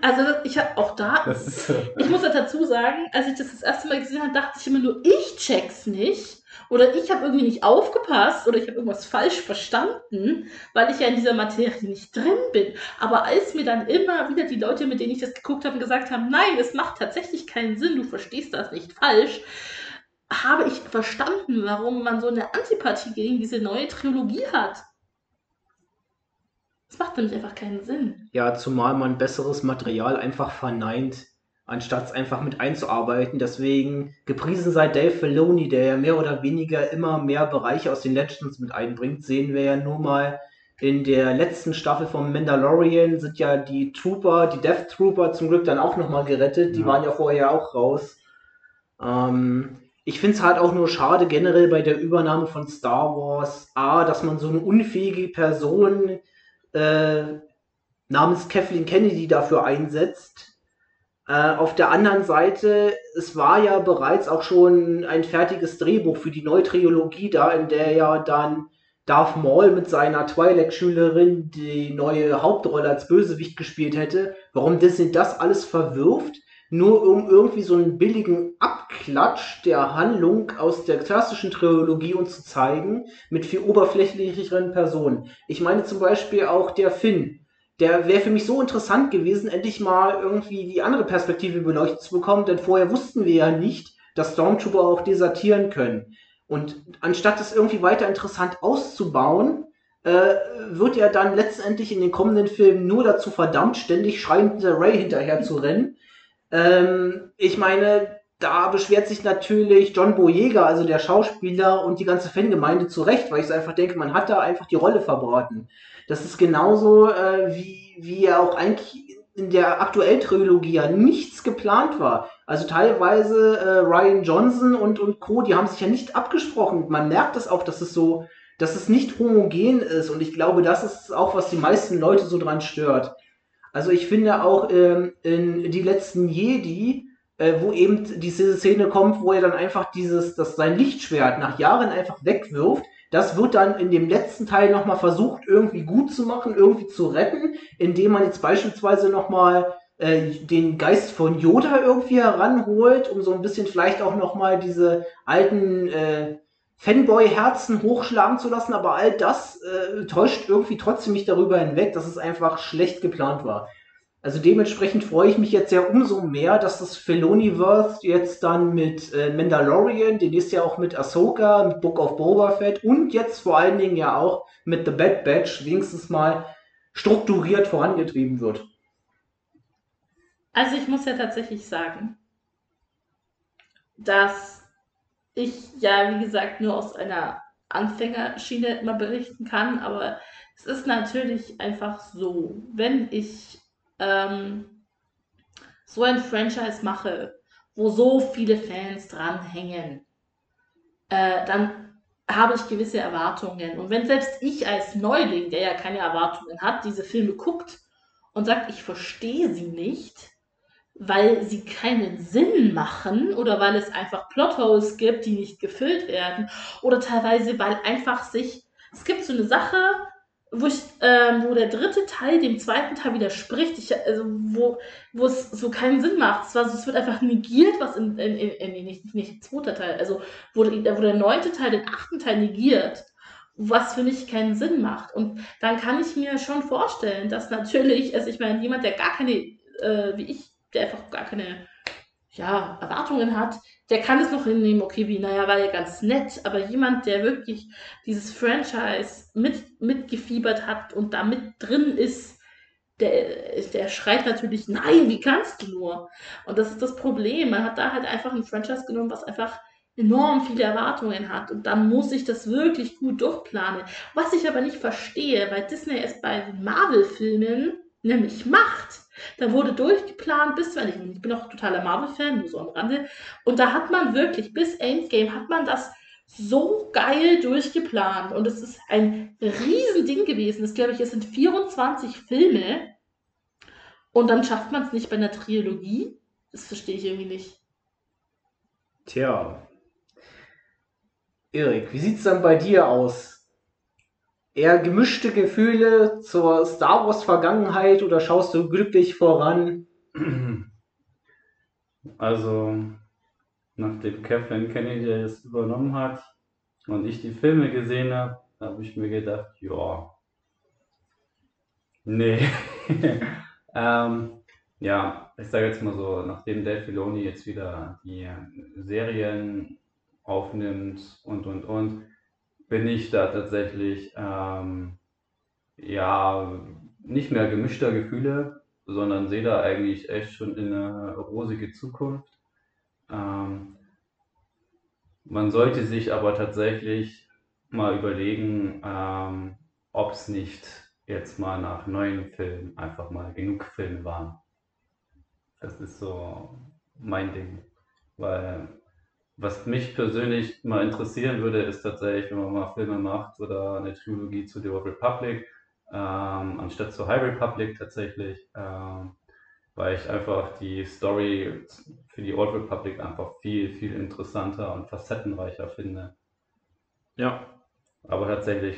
Also ich habe auch da, ist, ich muss ja dazu sagen, als ich das das erste Mal gesehen habe, dachte ich immer nur, ich check's nicht. Oder ich habe irgendwie nicht aufgepasst oder ich habe irgendwas falsch verstanden, weil ich ja in dieser Materie nicht drin bin. Aber als mir dann immer wieder die Leute, mit denen ich das geguckt habe, gesagt haben, nein, es macht tatsächlich keinen Sinn, du verstehst das nicht falsch, habe ich verstanden, warum man so eine Antipathie gegen diese neue Trilogie hat. Es macht nämlich einfach keinen Sinn. Ja, zumal man besseres Material einfach verneint, anstatt es einfach mit einzuarbeiten. Deswegen gepriesen sei Dave Filoni, der ja mehr oder weniger immer mehr Bereiche aus den Legends mit einbringt, sehen wir ja nur mal in der letzten Staffel von Mandalorian sind ja die Trooper, die Death Trooper zum Glück dann auch nochmal gerettet. Die Ja. waren ja vorher auch raus. Ähm, ich finde es halt auch nur schade generell bei der Übernahme von Star Wars, A, dass man so eine unfähige Person äh, namens Kathleen Kennedy dafür einsetzt. Äh, auf der anderen Seite, es war ja bereits auch schon ein fertiges Drehbuch für die neue Trilogie da, in der ja dann Darth Maul mit seiner Twilight-Schülerin die neue Hauptrolle als Bösewicht gespielt hätte. Warum Disney das alles verwirft, nur um irgendwie so einen billigen Abklatsch der Handlung aus der klassischen Trilogie uns zu zeigen, mit viel oberflächlicheren Personen. Ich meine zum Beispiel auch der Finn. Der wäre für mich so interessant gewesen, endlich mal irgendwie die andere Perspektive beleuchtet zu bekommen, denn vorher wussten wir ja nicht, dass Stormtrooper auch desertieren können. Und anstatt es irgendwie weiter interessant auszubauen, äh, wird er dann letztendlich in den kommenden Filmen nur dazu verdammt, ständig schreiend der Ray hinterher zu rennen. Ähm, ich meine, da beschwert sich natürlich John Boyega, also der Schauspieler und die ganze Fangemeinde zu Recht, weil ich einfach denke, man hat da einfach die Rolle verbraten. Das ist genauso, äh, wie, wie ja auch eigentlich in der aktuellen Trilogie ja nichts geplant war. Also teilweise äh, Ryan Johnson und, und Co., die haben sich ja nicht abgesprochen. Man merkt das auch, dass es so, dass es nicht homogen ist. Und ich glaube, das ist auch, was die meisten Leute so dran stört. Also ich finde auch ähm, in die letzten Jedi äh, wo eben diese Szene kommt, wo er dann einfach dieses, das sein Lichtschwert nach Jahren einfach wegwirft. Das wird dann in dem letzten Teil nochmal versucht, irgendwie gut zu machen, irgendwie zu retten, indem man jetzt beispielsweise nochmal äh, den Geist von Yoda irgendwie heranholt, um so ein bisschen vielleicht auch nochmal diese alten äh, Fanboy-Herzen hochschlagen zu lassen, aber all das äh, täuscht irgendwie trotzdem nicht darüber hinweg, dass es einfach schlecht geplant war. Also dementsprechend freue ich mich jetzt ja umso mehr, dass das Filoniverse jetzt dann mit äh, Mandalorian, den ist ja auch mit Ahsoka, mit Book of Boba Fett und jetzt vor allen Dingen ja auch mit The Bad Batch wenigstens mal strukturiert vorangetrieben wird. Also ich muss ja tatsächlich sagen, dass ich ja, wie gesagt, nur aus einer Anfängerschiene immer berichten kann, aber es ist natürlich einfach so, wenn ich ähm, so ein Franchise mache, wo so viele Fans dranhängen, äh, dann habe ich gewisse Erwartungen. Und wenn selbst ich als Neuling, der ja keine Erwartungen hat, diese Filme guckt und sagt, ich verstehe sie nicht, weil sie keinen Sinn machen oder weil es einfach Plotholes gibt, die nicht gefüllt werden oder teilweise weil einfach sich es gibt so eine Sache, wo ich, ähm, wo der dritte Teil dem zweiten Teil widerspricht, ich, also wo, wo es so keinen Sinn macht. Es, war so, es wird einfach negiert, was in, in, in, in nicht, nicht zweiter Teil, also wo, wo der neunte Teil den achten Teil negiert, was für mich keinen Sinn macht. Und dann kann ich mir schon vorstellen, dass natürlich, also ich meine, jemand, der gar keine, äh, wie ich, der einfach gar keine ja, Erwartungen hat, der kann es noch hinnehmen, okay, wie, naja, war ja ganz nett, aber jemand, der wirklich dieses Franchise mit, mitgefiebert hat und da mit drin ist, der, der schreit natürlich, nein, wie kannst du nur? Und das ist das Problem. Man hat da halt einfach ein Franchise genommen, was einfach enorm viele Erwartungen hat und dann muss ich das wirklich gut durchplanen. Was ich aber nicht verstehe, weil Disney es bei Marvel-Filmen nämlich macht. Da wurde durchgeplant bis, wenn ich, bin auch totaler Marvel-Fan, nur so am Rande. Und da hat man wirklich, bis Endgame hat man das so geil durchgeplant. Und es ist ein Riesending gewesen. Das glaube ich, es sind 24 Filme. Und dann schafft man es nicht bei einer Trilogie. Das verstehe ich irgendwie nicht. Tja. Erik, wie sieht es dann bei dir aus? Eher gemischte Gefühle zur Star Wars Vergangenheit oder schaust du glücklich voran? <clears throat> Also, nachdem Kathleen Kennedy es übernommen hat und ich die Filme gesehen habe, habe ich mir gedacht, ja, nee. <laughs> ähm, ja, ich sage jetzt mal so, nachdem Dave Filoni jetzt wieder die Serien aufnimmt und und und, bin ich da tatsächlich ähm, ja nicht mehr gemischter Gefühle, sondern sehe da eigentlich echt schon in eine rosige Zukunft. Ähm, man sollte sich aber tatsächlich mal überlegen, ähm, ob es nicht jetzt mal nach neuen Filmen einfach mal genug Filme waren. Das ist so mein Ding. Weil was mich persönlich mal interessieren würde, ist tatsächlich, wenn man mal Filme macht oder eine Trilogie zu The Old Republic, ähm, anstatt zu High Republic tatsächlich, ähm, weil ich einfach die Story für die Old Republic einfach viel, viel interessanter und facettenreicher finde. Ja. Aber tatsächlich,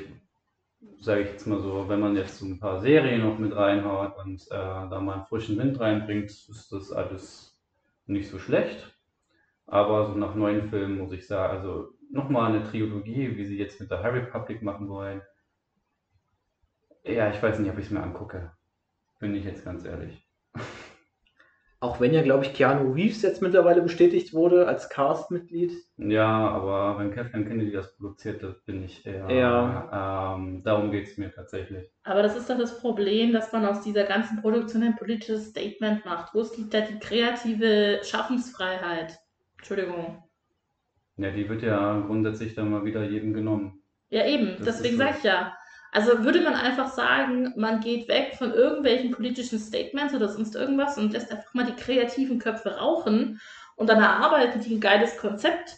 sage ich jetzt mal so, wenn man jetzt so ein paar Serien noch mit reinhaut und äh, da mal einen frischen Wind reinbringt, ist das alles nicht so schlecht. Aber so nach neuen Filmen muss ich sagen, also nochmal eine Trilogie, wie sie jetzt mit der High Republic machen wollen. Ja, ich weiß nicht, ob ich es mir angucke. Bin ich jetzt ganz ehrlich. <laughs> Auch wenn ja, glaube ich, Keanu Reeves jetzt mittlerweile bestätigt wurde als Cast-Mitglied. Ja, aber wenn Kathleen Kennedy das produziert, das bin ich eher. Ja. Ähm, darum geht es mir tatsächlich. Aber das ist doch das Problem, dass man aus dieser ganzen Produktion ein politisches Statement macht. Wo ist da die kreative Schaffensfreiheit? Entschuldigung. Ja, die wird ja grundsätzlich dann mal wieder jedem genommen. Ja, eben, das deswegen so. sage ich ja. Also würde man einfach sagen, man geht weg von irgendwelchen politischen Statements oder sonst irgendwas und lässt einfach mal die kreativen Köpfe rauchen und dann erarbeiten die ein geiles Konzept,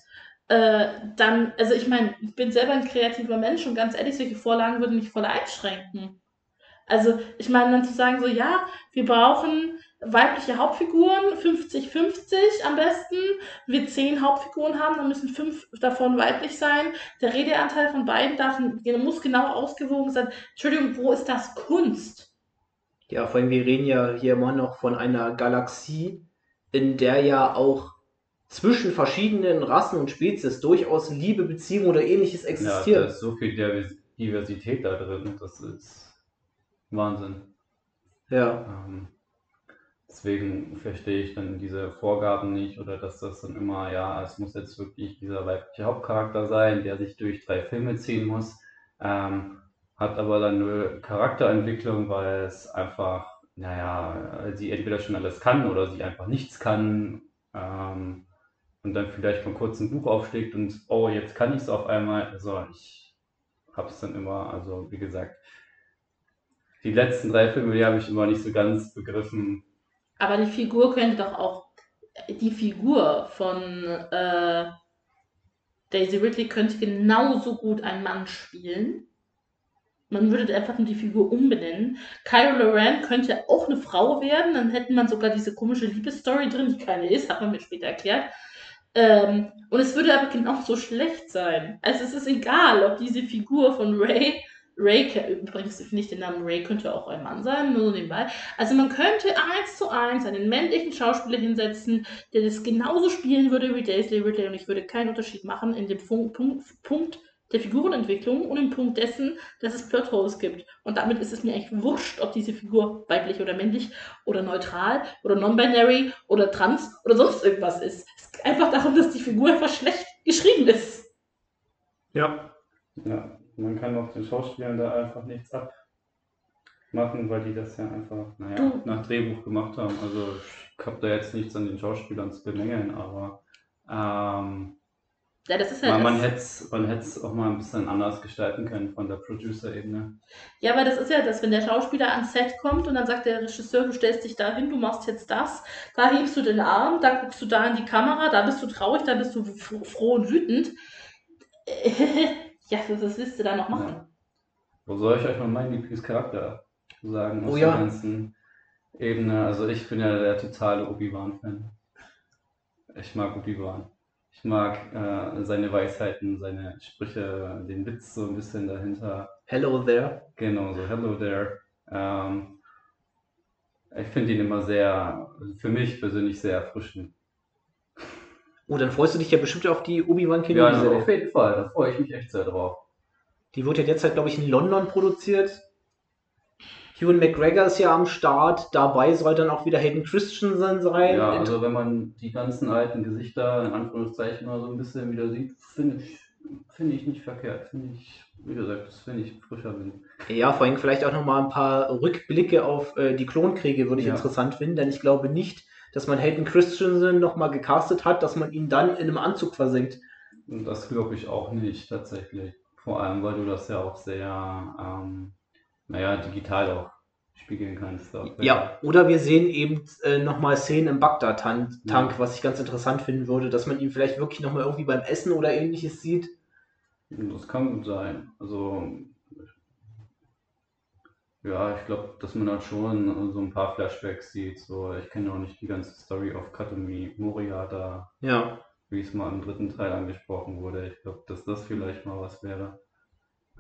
äh, dann, also ich meine, ich bin selber ein kreativer Mensch und ganz ehrlich, solche Vorlagen würden mich voll einschränken. Also ich meine, dann zu sagen so, ja, wir brauchen weibliche Hauptfiguren, 50-50 am besten. Wir zehn Hauptfiguren haben, dann müssen fünf davon weiblich sein. Der Redeanteil von beiden darf, muss genau ausgewogen sein. Entschuldigung, wo ist das Kunst? Ja, vor allem, wir reden ja hier immer noch von einer Galaxie, in der ja auch zwischen verschiedenen Rassen und Spezies durchaus Liebe, Beziehung oder ähnliches Ja, existiert. da ist so viel Diver- Diversität da drin, das ist Wahnsinn. Ja. Ähm, deswegen verstehe ich dann diese Vorgaben nicht oder dass das dann immer, ja, es muss jetzt wirklich dieser weibliche Hauptcharakter sein, der sich durch drei Filme ziehen muss, ähm, hat aber dann eine Charakterentwicklung, weil es einfach, naja, sie entweder schon alles kann oder sie einfach nichts kann ähm, und dann vielleicht mal kurz ein Buch aufschlägt und, oh, jetzt kann ich es auf einmal. Also ich habe es dann immer, also wie gesagt, die letzten drei Filme, die habe ich immer nicht so ganz begriffen. Aber die Figur könnte doch auch, die Figur von äh, Daisy Ridley könnte genauso gut ein Mann spielen. Man würde einfach nur die Figur umbenennen. Kylo Loren könnte auch eine Frau werden, dann hätte man sogar diese komische Liebesstory drin, die keine ist, hat man mir später erklärt. Ähm, und es würde aber genauso schlecht sein. Also es ist egal, ob diese Figur von Ray, Ray, übrigens finde ich den Namen Ray könnte auch ein Mann sein, nur so nebenbei. Also man könnte eins zu eins einen männlichen Schauspieler hinsetzen, der das genauso spielen würde wie Daisy Ridley und ich würde keinen Unterschied machen in dem Punkt, Punkt, Punkt der Figurenentwicklung und im Punkt dessen, dass es Plotholes gibt. Und damit ist es mir eigentlich wurscht, ob diese Figur weiblich oder männlich oder neutral oder non-binary oder trans oder sonst irgendwas ist. Es geht einfach darum, dass die Figur einfach schlecht geschrieben ist. Ja. Ja, man kann auch den Schauspielern da einfach nichts abmachen, weil die das ja einfach, naja, nach Drehbuch gemacht haben. Also ich habe da jetzt nichts an den Schauspielern zu bemängeln, aber ähm, Ja, das ist halt man, man hätte es auch mal ein bisschen anders gestalten können von der Producer-Ebene. Ja, aber das ist ja das, wenn der Schauspieler ans Set kommt und dann sagt der Regisseur, du stellst dich da hin, du machst jetzt das, da hebst du den Arm, da guckst du da in die Kamera, da bist du traurig, da bist du froh und wütend. <laughs> ja, was was willst du da noch machen? Ja. Wo soll ich euch mal meinen Lieblingscharakter sagen aus Oh der ja. ganzen Ebene? Also ich bin ja der totale Obi-Wan-Fan. Ich mag Obi-Wan. Ich mag äh, seine Weisheiten, seine Sprüche, den Witz so ein bisschen dahinter. Hello there. Genau, so Hello there. Ähm, ich finde ihn immer sehr, für mich persönlich sehr erfrischend. Oh, dann freust du dich ja bestimmt auf die Obi-Wan Ja, Kenobi-Serie. auf jeden Fall, da freue ich mich echt sehr drauf. Die wird ja derzeit, glaube ich, in London produziert. Ewan McGregor ist ja am Start. Dabei soll dann auch wieder Hayden Christensen sein. Ja, also wenn man die ganzen alten Gesichter in Anführungszeichen mal so ein bisschen wieder sieht, finde ich, finde ich nicht verkehrt. Finde ich, wie gesagt, das finde ich frischer Wind. Ja, vor allem vielleicht auch nochmal ein paar Rückblicke auf äh, die Klonkriege würde ich Ja. interessant finden, denn ich glaube nicht, dass man Hayden Christensen nochmal gecastet hat, dass man ihn dann in einem Anzug versenkt. Das glaube ich auch nicht tatsächlich. Vor allem, weil du das ja auch sehr, ähm, naja, digital auch spiegeln kannst. Auch wenn- Ja, oder wir sehen eben äh, nochmal Szenen im Bagdad-Tank, Ja. was ich ganz interessant finden würde, dass man ihn vielleicht wirklich nochmal irgendwie beim Essen oder ähnliches sieht. Das kann gut sein. Also, ja, ich glaube, dass man da schon so ein paar Flashbacks sieht. So, ich kenne auch nicht die ganze Story of Katumi Moria da. Ja. wie es mal im dritten Teil angesprochen wurde. Ich glaube, dass das vielleicht mal was wäre,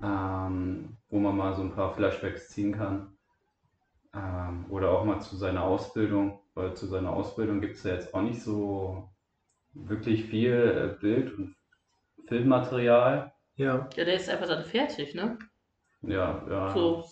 ähm, wo man mal so ein paar Flashbacks ziehen kann. Ähm, oder auch mal zu seiner Ausbildung, weil zu seiner Ausbildung gibt es ja jetzt auch nicht so wirklich viel äh, Bild- und Filmmaterial. Ja. Ja, der ist einfach dann fertig, ne? Ja, ja. So.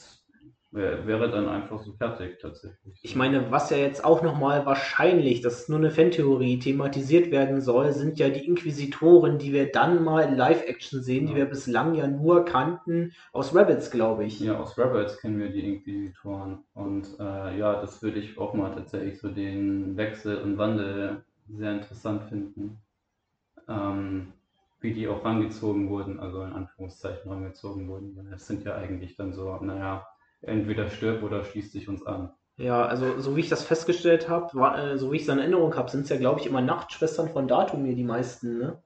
Wär, wäre dann einfach so fertig tatsächlich. Ich meine, was ja jetzt auch nochmal wahrscheinlich, das ist nur eine Fantheorie, thematisiert werden soll, sind ja die Inquisitoren, die wir dann mal in Live-Action sehen, die Ja. wir bislang ja nur kannten aus Rabbits, glaube ich. Ja, aus Rebels kennen wir die Inquisitoren. Und äh, ja, das würde ich auch mal tatsächlich so den Wechsel und Wandel sehr interessant finden. Ähm, wie die auch rangezogen wurden, also in Anführungszeichen rangezogen wurden. Das sind ja eigentlich dann so, naja, entweder stirb oder schließt sich uns an. Ja, also so wie ich das festgestellt habe, äh, so wie ich es in Erinnerung habe, sind es ja, glaube ich, immer Nachtschwestern von Datumir, die meisten, ne?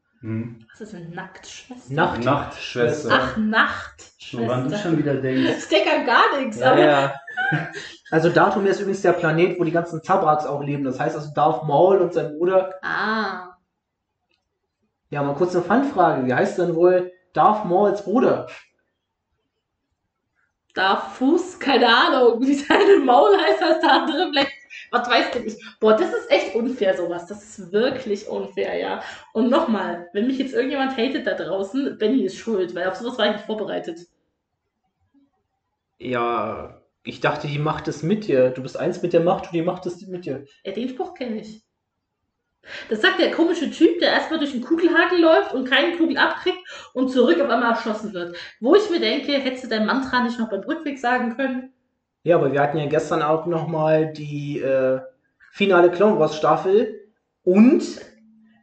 Was ist eine Nacktschwester? Nacht- Nachtschwester. Ach, Nachtschwester. Woran du schon wieder denkst. Das deckt an gar nichts, Ja, aber ja. Also Datumir ist übrigens der Planet, wo die ganzen Zabraks auch leben. Das heißt also Darth Maul und sein Bruder. Ah. Ja, mal kurz eine Fanfrage. Wie heißt denn wohl Darth Mauls Bruder? Darf Fuß, keine Ahnung, wie seine Maul heißt, als der andere vielleicht. Was weiß denn ich? Boah, das ist echt unfair, sowas. Das ist wirklich unfair, ja. Und nochmal, wenn mich jetzt irgendjemand hatet da draußen, Benny ist schuld, weil auf sowas war ich nicht vorbereitet. Ja, ich dachte, die Macht ist mit dir. Du bist eins mit der Macht und die Macht ist mit dir. Ja, den Spruch kenne ich. Das sagt der komische Typ, der erstmal durch einen Kugelhagel läuft und keinen Kugel abkriegt und zurück auf einmal erschossen wird. Wo ich mir denke, hättest du dein Mantra nicht noch beim Rückweg sagen können? Ja, aber wir hatten ja gestern auch nochmal die äh, finale Clone Wars Staffel. Und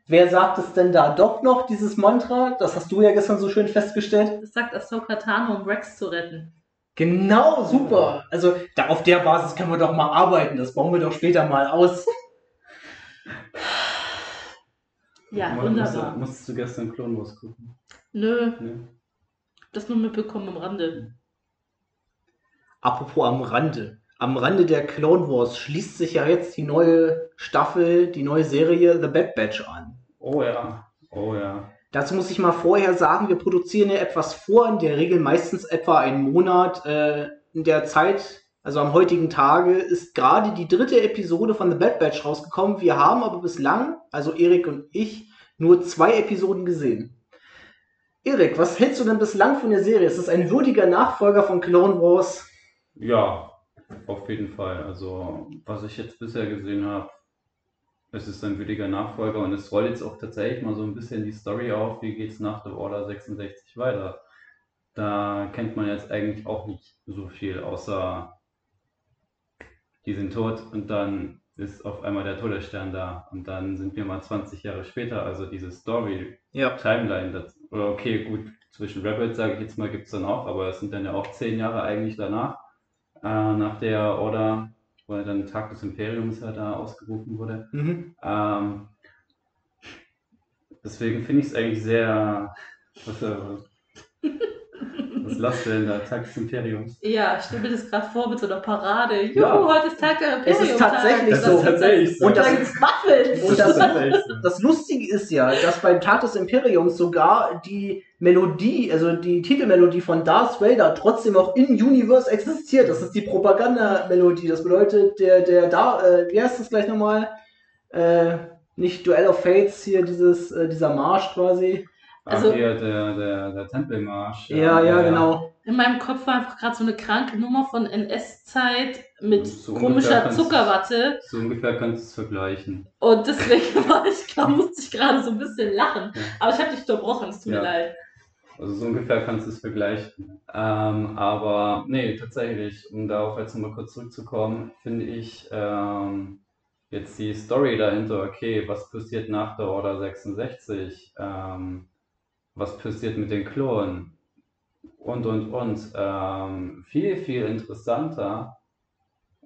wer sagt es denn da doch noch, dieses Mantra? Das hast du ja gestern so schön festgestellt. Das sagt Ahsoka Tano, um Rex zu retten. Genau, super. Also da, auf der Basis können wir doch mal arbeiten. Das bauen wir doch später mal aus. <laughs> Ja, Musst- wunderbar. Musstest du gestern Clone Wars gucken? Nö, Ne? das nur mitbekommen am Rande. Apropos am Rande. Am Rande der Clone Wars schließt sich ja jetzt die neue Staffel, die neue Serie The Bad Batch an. Oh ja, oh ja. Dazu muss ich mal vorher sagen, wir produzieren ja etwas vor, in der Regel meistens etwa einen Monat. Äh, in der Zeit, also am heutigen Tage, ist gerade die dritte Episode von The Bad Batch rausgekommen. Wir haben aber bislang, also Erik und ich, nur zwei Episoden gesehen. Erik, was hältst du denn bislang von der Serie? Ist es ein würdiger Nachfolger von Clone Wars? Ja, auf jeden Fall. Also, was ich jetzt bisher gesehen habe, es ist ein würdiger Nachfolger und es rollt jetzt auch tatsächlich mal so ein bisschen die Story auf, wie geht's nach The Order 66 weiter. Da kennt man jetzt eigentlich auch nicht so viel, außer die sind tot und dann ist auf einmal der Todesstern da und dann sind wir mal 20 Jahre später, also diese Story Ja. Timeline, das, oder okay, gut, zwischen Rebels, sage ich jetzt mal, gibt es dann auch, aber es sind dann ja auch zehn Jahre eigentlich danach, äh, nach der Order, wo ja dann Tag des Imperiums ja da ausgerufen wurde. Mhm. Ähm, deswegen finde ich es eigentlich sehr. Was, äh, <laughs> du denn da? Tag des Imperiums? Ja, ich stelle mir das gerade vor mit so einer Parade. Juhu, Ja. heute ist Tag der Es ist tatsächlich Das so. ist tatsächlich so. Und das- Muffins. <laughs> Und das-. Das Lustige ist ja, dass beim Tag des Imperiums sogar die Melodie, also die Titelmelodie von Darth Vader trotzdem auch in Universe existiert. Das ist die Propagandamelodie. Das bedeutet, der, der da, äh, wie heißt das gleich nochmal? Äh, nicht Duell of Fates, hier dieses, äh, dieser Marsch quasi. Also- Ach, hier, der, der, der Tempelmarsch. Ja, ja, genau. In meinem Kopf war einfach gerade so eine kranke Nummer von NS-Zeit mit So komischer Zuckerwatte. So ungefähr kannst du es vergleichen. Und deswegen <laughs> war ich, glaub, musste ich gerade so ein bisschen lachen. Ja. Aber ich habe dich unterbrochen, es tut Ja. mir leid. Also so ungefähr kannst du es vergleichen. Ähm, aber nee, tatsächlich, um darauf jetzt nochmal kurz zurückzukommen, finde ich ähm, jetzt die Story dahinter, okay, was passiert nach der Order 66? Ähm, was passiert mit den Klonen? Und, und, und. Ähm, viel, viel interessanter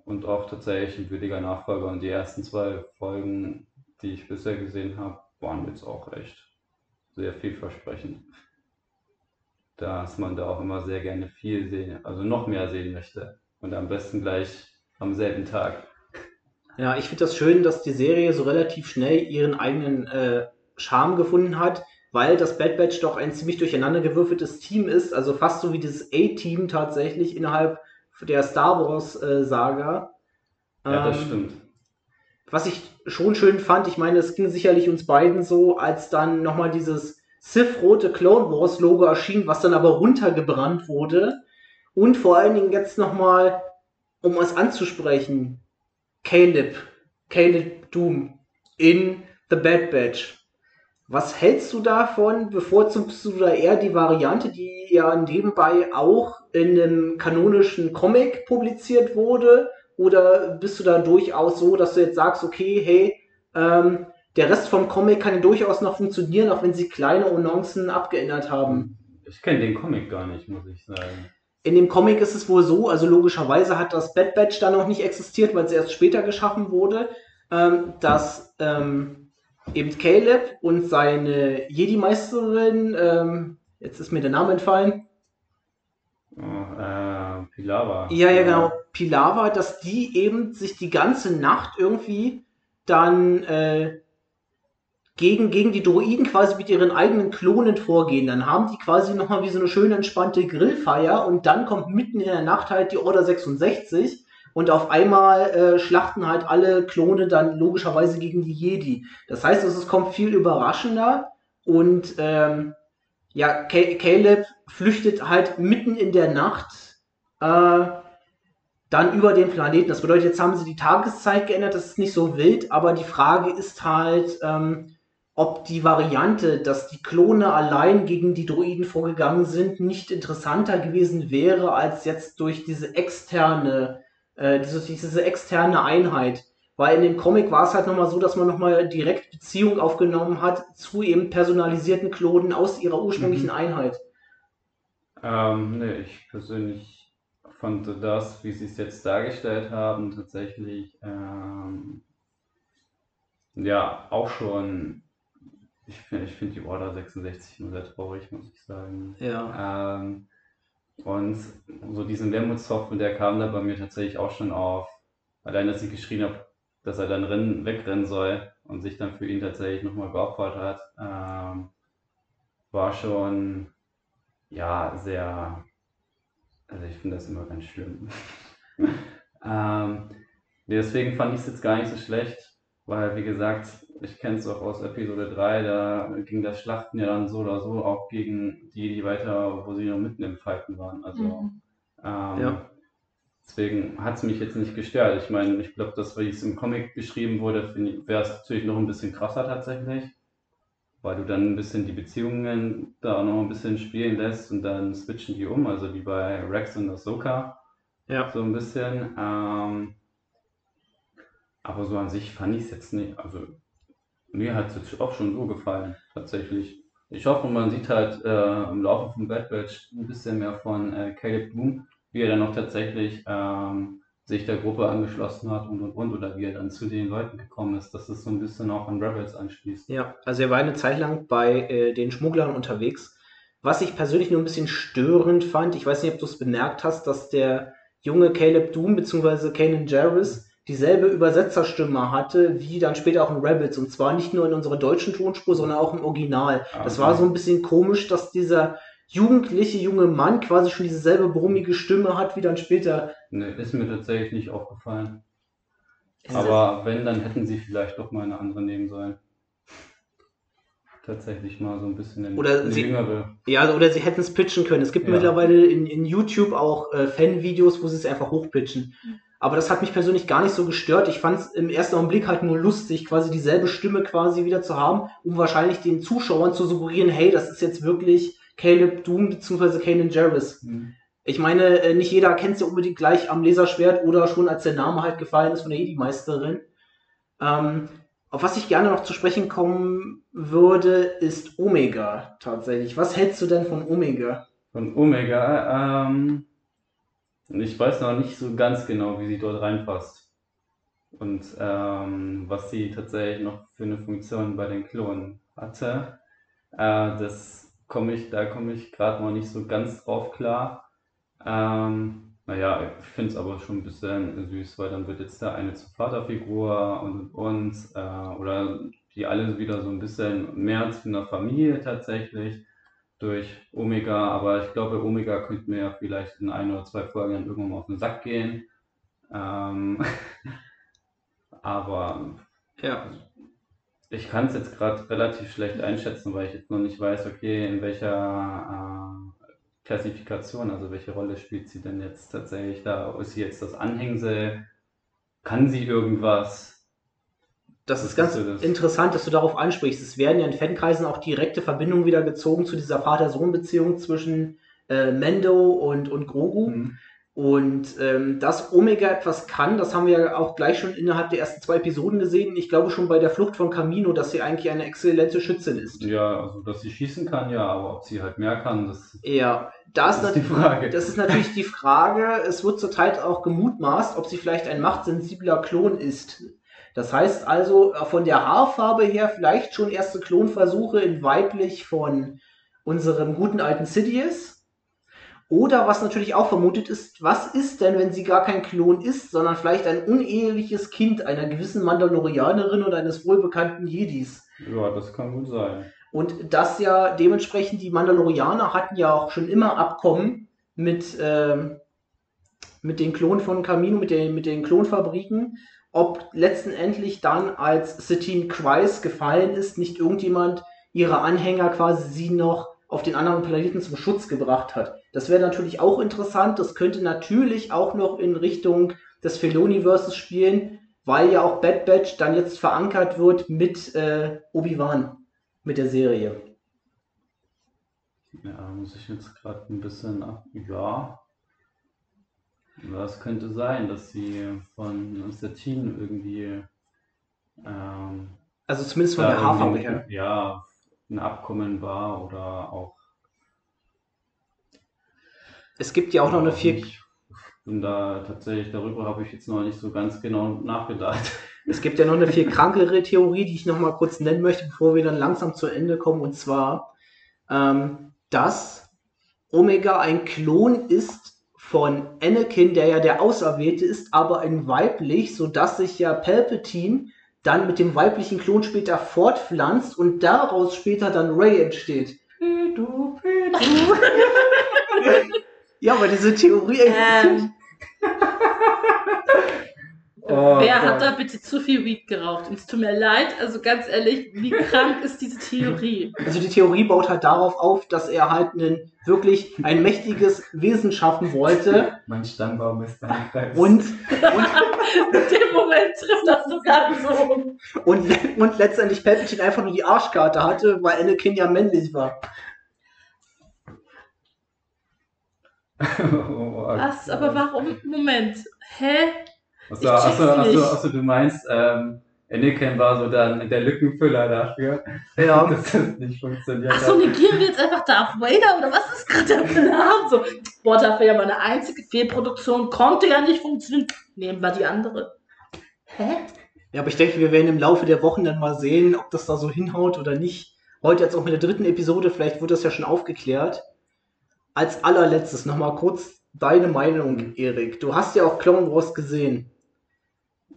und auch tatsächlich ein würdiger Nachfolger. Und die ersten zwei Folgen, die ich bisher gesehen habe, waren jetzt auch echt sehr vielversprechend dass man da auch immer sehr gerne viel sehen, also noch mehr sehen möchte. Und am besten gleich am selben Tag. Ja, ich finde das schön, dass die Serie so relativ schnell ihren eigenen äh, Charme gefunden hat, weil das Bad Batch doch ein ziemlich durcheinandergewürfeltes Team ist, also fast so wie dieses A-Team tatsächlich innerhalb der Star Wars äh, Saga. Ja, das Ähm, stimmt. Was ich schon schön fand, ich meine, es ging sicherlich uns beiden so, als dann nochmal dieses Sith-rote Clone Wars Logo erschien, was dann aber runtergebrannt wurde. Und vor allen Dingen jetzt nochmal, um es anzusprechen, Caleb, Caleb Doom in The Bad Batch. Was hältst du davon? Bevorzugst du da eher die Variante, die ja nebenbei auch in einem kanonischen Comic publiziert wurde? Oder bist du da durchaus so, dass du jetzt sagst, okay, hey, ähm, der Rest vom Comic kann ja durchaus noch funktionieren, auch wenn sie kleine Nuancen abgeändert haben? Ich kenne den Comic gar nicht, muss ich sagen. In dem Comic ist es wohl so, also logischerweise hat das Bad Batch da noch nicht existiert, weil es erst später geschaffen wurde, ähm, dass ähm, eben Caleb und seine Jedi-Meisterin, ähm, jetzt ist mir der Name entfallen, Oh, äh, Pilawa. ja, ja, genau, Pilava, dass die eben sich die ganze Nacht irgendwie dann äh, gegen, gegen die Droiden quasi mit ihren eigenen Klonen vorgehen. Dann haben die quasi nochmal wie so eine schöne entspannte Grillfeier und dann kommt mitten in der Nacht halt die Order 66 und auf einmal äh, schlachten halt alle Klone dann logischerweise gegen die Jedi. Das heißt, es kommt viel überraschender und ähm, ja, Caleb flüchtet halt mitten in der Nacht äh, dann über den Planeten. Das bedeutet, jetzt haben sie die Tageszeit geändert, das ist nicht so wild, aber die Frage ist halt, ähm, ob die Variante, dass die Klone allein gegen die Droiden vorgegangen sind, nicht interessanter gewesen wäre, als jetzt durch diese externe, äh, diese, diese externe Einheit. Weil in dem Comic war es halt nochmal so, dass man nochmal direkt Beziehung aufgenommen hat zu eben personalisierten Klonen aus ihrer ursprünglichen mhm. Einheit. Ähm, nee, ich persönlich fand das, wie sie es jetzt dargestellt haben, tatsächlich ähm, ja auch schon ich finde ich find die Order 66 nur sehr traurig, muss ich sagen. Ja. Ähm, und so diesen Wermutstropfen, der kam da bei mir tatsächlich auch schon auf. Allein, dass ich geschrien habe, dass er dann rennen, wegrennen soll und sich dann für ihn tatsächlich nochmal geopfert hat, ähm, war schon, ja, sehr, also ich finde das immer ganz schlimm. <laughs> ähm, deswegen fand ich es jetzt gar nicht so schlecht, weil, wie gesagt, ich kenne es auch aus Episode 3, da ging das Schlachten ja dann so oder so auch gegen die, die weiter, wo sie noch mitten im Fighten waren. Also mhm. ähm, ja. deswegen hat es mich jetzt nicht gestört. Ich meine, ich glaube, das, wie es im Comic beschrieben wurde, wäre es natürlich noch ein bisschen krasser tatsächlich. Weil du dann ein bisschen die Beziehungen da noch ein bisschen spielen lässt und dann switchen die um, also wie bei Rex und Ahsoka. Ja. So ein bisschen. Ähm, aber so an sich fand ich es jetzt nicht, also mir hat es auch schon so gefallen, tatsächlich. Ich hoffe, man sieht halt äh, im Laufe von Bad Batch ein bisschen mehr von äh, Caleb Bloom, wie er dann noch tatsächlich ähm, sich der Gruppe angeschlossen hat und und und oder wie er dann zu den Leuten gekommen ist, dass es so ein bisschen auch an Rebels anschließt. Ja, also er war eine Zeit lang bei äh, den Schmugglern unterwegs. Was ich persönlich nur ein bisschen störend fand, ich weiß nicht, ob du es bemerkt hast, dass der junge Caleb Doom bzw. Kanan Jarrus dieselbe Übersetzerstimme hatte, wie dann später auch in Rabbits. Und zwar nicht nur in unserer deutschen Tonspur, sondern auch im Original. Ah, das war so ein bisschen komisch, dass dieser jugendliche junge Mann quasi schon dieselbe brummige Stimme hat, wie dann später. Ne, ist mir tatsächlich nicht aufgefallen. Ist Aber wenn, dann hätten sie vielleicht doch mal eine andere nehmen sollen. Tatsächlich mal so ein bisschen in, oder sie, jüngere. Ja, oder sie hätten es pitchen können. Es gibt ja. mittlerweile in, in YouTube auch äh, Fan-Videos, wo sie es einfach hochpitchen. Aber das hat mich persönlich gar nicht so gestört. Ich fand es im ersten Augenblick halt nur lustig, quasi dieselbe Stimme quasi wieder zu haben, um wahrscheinlich den Zuschauern zu suggerieren, hey, das ist jetzt wirklich Caleb Doom bzw. Kanan Jarvis. Mhm. Ich meine, äh, nicht jeder kennt sie ja unbedingt gleich am Laserschwert oder schon als der Name halt gefallen ist von der Jedi-Meisterin. Ähm, auf was ich gerne noch zu sprechen kommen würde, ist Omega tatsächlich. Was hältst du denn von Omega? Von Omega, ähm, und ich weiß noch nicht so ganz genau, wie sie dort reinpasst. Und ähm, was sie tatsächlich noch für eine Funktion bei den Klonen hatte. Äh, das komme ich, da komme ich gerade noch nicht so ganz drauf klar. Ähm, naja, ich finde es aber schon ein bisschen süß, weil dann wird jetzt der eine zur Vaterfigur und und, äh, oder die alle wieder so ein bisschen mehr zu einer Familie tatsächlich durch Omega, aber ich glaube, Omega könnte mir ja vielleicht in ein oder zwei Folgen irgendwann mal auf den Sack gehen. Ähm, <laughs> aber ja, ich kann es jetzt gerade relativ schlecht einschätzen, weil ich jetzt noch nicht weiß, okay, in welcher äh, Klassifikation, also welche Rolle spielt sie denn jetzt tatsächlich da? Ist sie jetzt das Anhängsel? Kann sie irgendwas? Das ist ganz das? interessant, dass du darauf ansprichst. Es werden ja in Fankreisen auch direkte Verbindungen wieder gezogen zu dieser Vater-Sohn-Beziehung zwischen äh, Mendo und, und Grogu. Mhm. Und ähm, dass Omega etwas kann, das haben wir ja auch gleich schon innerhalb der ersten zwei Episoden gesehen. Ich glaube schon bei der Flucht von Camino, dass sie eigentlich eine exzellente Schützin ist. Ja, also dass sie schießen kann, ja, aber ob sie halt mehr kann, das, ja, das, das ist die Frage. Das ist natürlich die Frage. Es wird zurzeit auch gemutmaßt, ob sie vielleicht ein machtsensibler Klon ist. Das heißt also äh, von der Haarfarbe her vielleicht schon erste Klonversuche in weiblich von unserem guten alten Sidious. Oder was natürlich auch vermutet ist, was ist denn, wenn sie gar kein Klon ist, sondern vielleicht ein uneheliches Kind einer gewissen Mandalorianerin oder eines wohlbekannten Jedis? Ja, das kann gut sein. Und das ja dementsprechend, die Mandalorianer hatten ja auch schon immer Abkommen mit, ähm, mit den Klonen von Camino, mit den, mit den Klonfabriken. Ob letztendlich dann, als Satine Kreis gefallen ist, nicht irgendjemand ihre Anhänger quasi sie noch auf den anderen Planeten zum Schutz gebracht hat. Das wäre natürlich auch interessant. Das könnte natürlich auch noch in Richtung des Feloniverses spielen, weil ja auch Bad Batch dann jetzt verankert wird mit äh, Obi-Wan, mit der Serie. Ja, muss ich jetzt gerade ein bisschen. Ja. Das könnte sein, dass sie von Satine irgendwie. Ähm, Also zumindest von der her. Ja, ein Abkommen war oder auch. Es gibt ja auch noch eine vier, Ich bin da tatsächlich, darüber habe ich jetzt noch nicht so ganz genau nachgedacht. <laughs> Es gibt ja noch eine viel krankere Theorie, die ich noch mal kurz nennen möchte, bevor wir dann langsam zu Ende kommen. Und zwar, ähm, dass Omega ein Klon ist von Anakin, der ja der Auserwählte ist, aber in weiblich, sodass sich ja Palpatine dann mit dem weiblichen Klon später fortpflanzt und daraus später dann Rey entsteht. <laughs> Ja, aber diese Theorie existiert. Ähm, Oh wer Gott. hat da bitte zu viel Weed geraucht? Und es tut mir leid, also ganz ehrlich, wie krank ist diese Theorie? Also die Theorie baut halt darauf auf, dass er halt einen, wirklich ein mächtiges Wesen schaffen wollte Mein Stammbaum ist Kreis. und, <laughs> und, In dem Moment trifft das sogar so. und, und letztendlich Palpatine einfach nur die Arschkarte hatte, weil Anakin ja männlich war. <laughs> oh, Was? Aber warum? Moment. Hä? Achso, achso, achso, achso, du meinst, ähm, Anakin war so dann der Lückenfüller dafür, Ja. <laughs> dass das nicht funktioniert Achso, hat. negieren wir jetzt einfach Darth Vader oder was ist gerade der Plan? So, boah, dafür ja mal eine einzige Fehlproduktion, konnte ja nicht funktionieren. Nehmen wir die andere. Hä? Ja, aber ich denke, wir werden im Laufe der Wochen dann mal sehen, ob das da so hinhaut oder nicht. Heute jetzt auch mit der dritten Episode, vielleicht wird das ja schon aufgeklärt. Als allerletztes nochmal kurz deine Meinung, Erik. Du hast ja auch Clone Wars gesehen.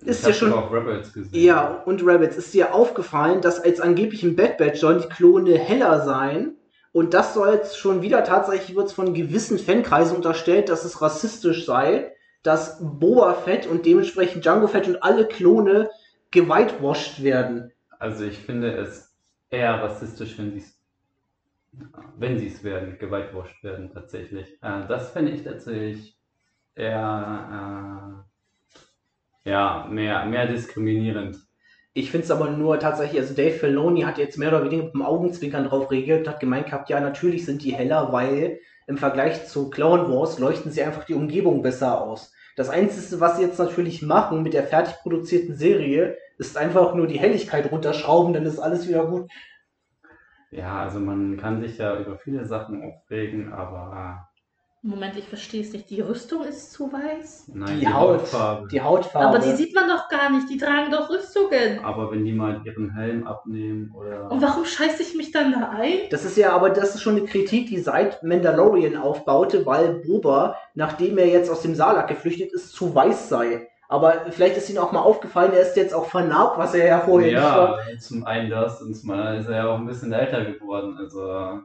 Ist ich dir schon. auch Rebels gesehen. Ja, und Rabbits, ist dir aufgefallen, dass als angeblich im Bad Batch sollen die Klone heller sein? Und das soll jetzt schon wieder tatsächlich wird von gewissen Fankreisen unterstellt, dass es rassistisch sei, dass Boba Fett und dementsprechend Django Fett und alle Klone gewhitewashed werden. Also ich finde es eher rassistisch, wenn sie es wenn sie es werden, gewaltwascht werden tatsächlich. Äh, das finde ich tatsächlich eher äh, ja, mehr, mehr diskriminierend. Ich finde es aber nur tatsächlich, also Dave Filoni hat jetzt mehr oder weniger mit dem Augenzwinkern drauf reagiert und hat gemeint gehabt, ja, natürlich sind die heller, weil im Vergleich zu Clone Wars leuchten sie einfach die Umgebung besser aus. Das Einzige, was sie jetzt natürlich machen mit der fertig produzierten Serie, ist einfach nur die Helligkeit runterschrauben, dann ist alles wieder gut. Ja, also man kann sich ja über viele Sachen aufregen, aber Moment, ich verstehe es nicht. Die Rüstung ist zu weiß? nein, Die Haut, Hautfarbe. die Hautfarbe. Aber die sieht man doch gar nicht. Die tragen doch Rüstungen. Aber wenn die mal ihren Helm abnehmen oder Und warum scheiße ich mich dann da ein? Das ist ja, aber das ist schon eine Kritik, die seit Mandalorian aufbaute, weil Boba, nachdem er jetzt aus dem Salak geflüchtet ist, zu weiß sei. Aber vielleicht ist Ihnen auch mal aufgefallen, er ist jetzt auch vernarbt, was er ja vorher nicht war. Ja, zum einen das und zum anderen ist er ja auch ein bisschen älter geworden. Also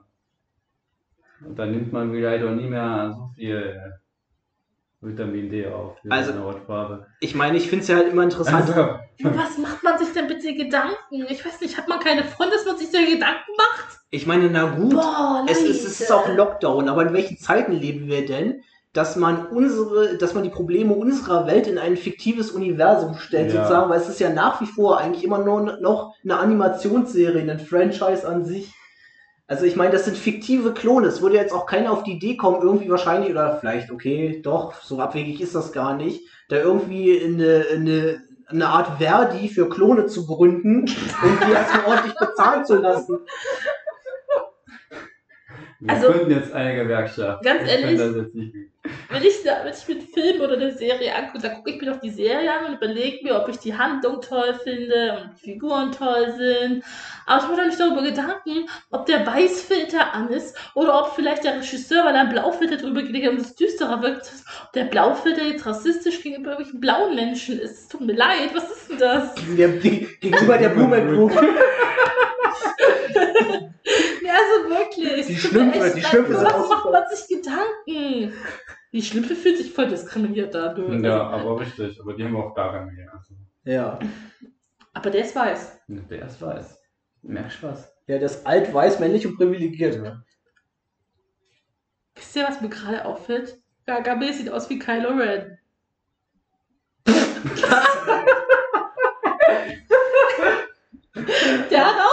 und dann nimmt man vielleicht auch nie mehr so viel Vitamin D auf für Also- seine Hautfarbe. Ich meine, ich finde es ja halt immer interessant. Also, was macht man sich denn bitte Gedanken? Ich weiß nicht, hat man keine Freunde, dass man sich da Gedanken macht? Ich meine, na gut, Boah, es ist, es ist auch Lockdown, aber in welchen Zeiten leben wir denn? Dass man unsere, dass man die Probleme unserer Welt in ein fiktives Universum stellt, Ja. sozusagen, weil es ist ja nach wie vor eigentlich immer nur noch eine Animationsserie, ein Franchise an sich. Also ich meine, das sind fiktive Klone. Es würde jetzt auch keiner auf die Idee kommen, irgendwie wahrscheinlich, oder vielleicht, okay, doch, so abwegig ist das gar nicht, da irgendwie eine, eine, eine Art Verdi für Klone zu gründen <laughs> und die erstmal ordentlich bezahlen zu lassen. Wir Also- gründen jetzt eine Gewerkschaft. Ganz Ich ehrlich? Wenn ich, da, wenn ich mir einen Film oder eine Serie angucke, dann gucke ich mir doch die Serie an und überlege mir, ob ich die Handlung toll finde und die Figuren toll sind. Aber ich mache doch nicht darüber Gedanken, ob der Weißfilter an ist oder ob vielleicht der Regisseur, weil er einen Blaufilter drüber gelegt hat und es düsterer wirkt, ob der Blaufilter jetzt rassistisch gegenüber irgendwelchen blauen Menschen ist. Es tut mir leid, was ist denn das? Der, die, gegenüber der <laughs> Blumen Group. <laughs> <laughs> Ja, also wirklich. Die Schlümpfe, die. Schlümpfe sind Was macht man sich Gedanken? Die Schlümpfe fühlt sich voll diskriminiert dadurch. Ja, aber richtig. Aber die haben wir auch Gargamel. Also, Ja. aber der ist weiß. der ist weiß. Merkst du was? Ja, das alt, weiß, männlich und privilegiert. Wisst ihr, was mir gerade auffällt? Gargamel sieht aus wie Kylo Ren. <laughs> der hat auch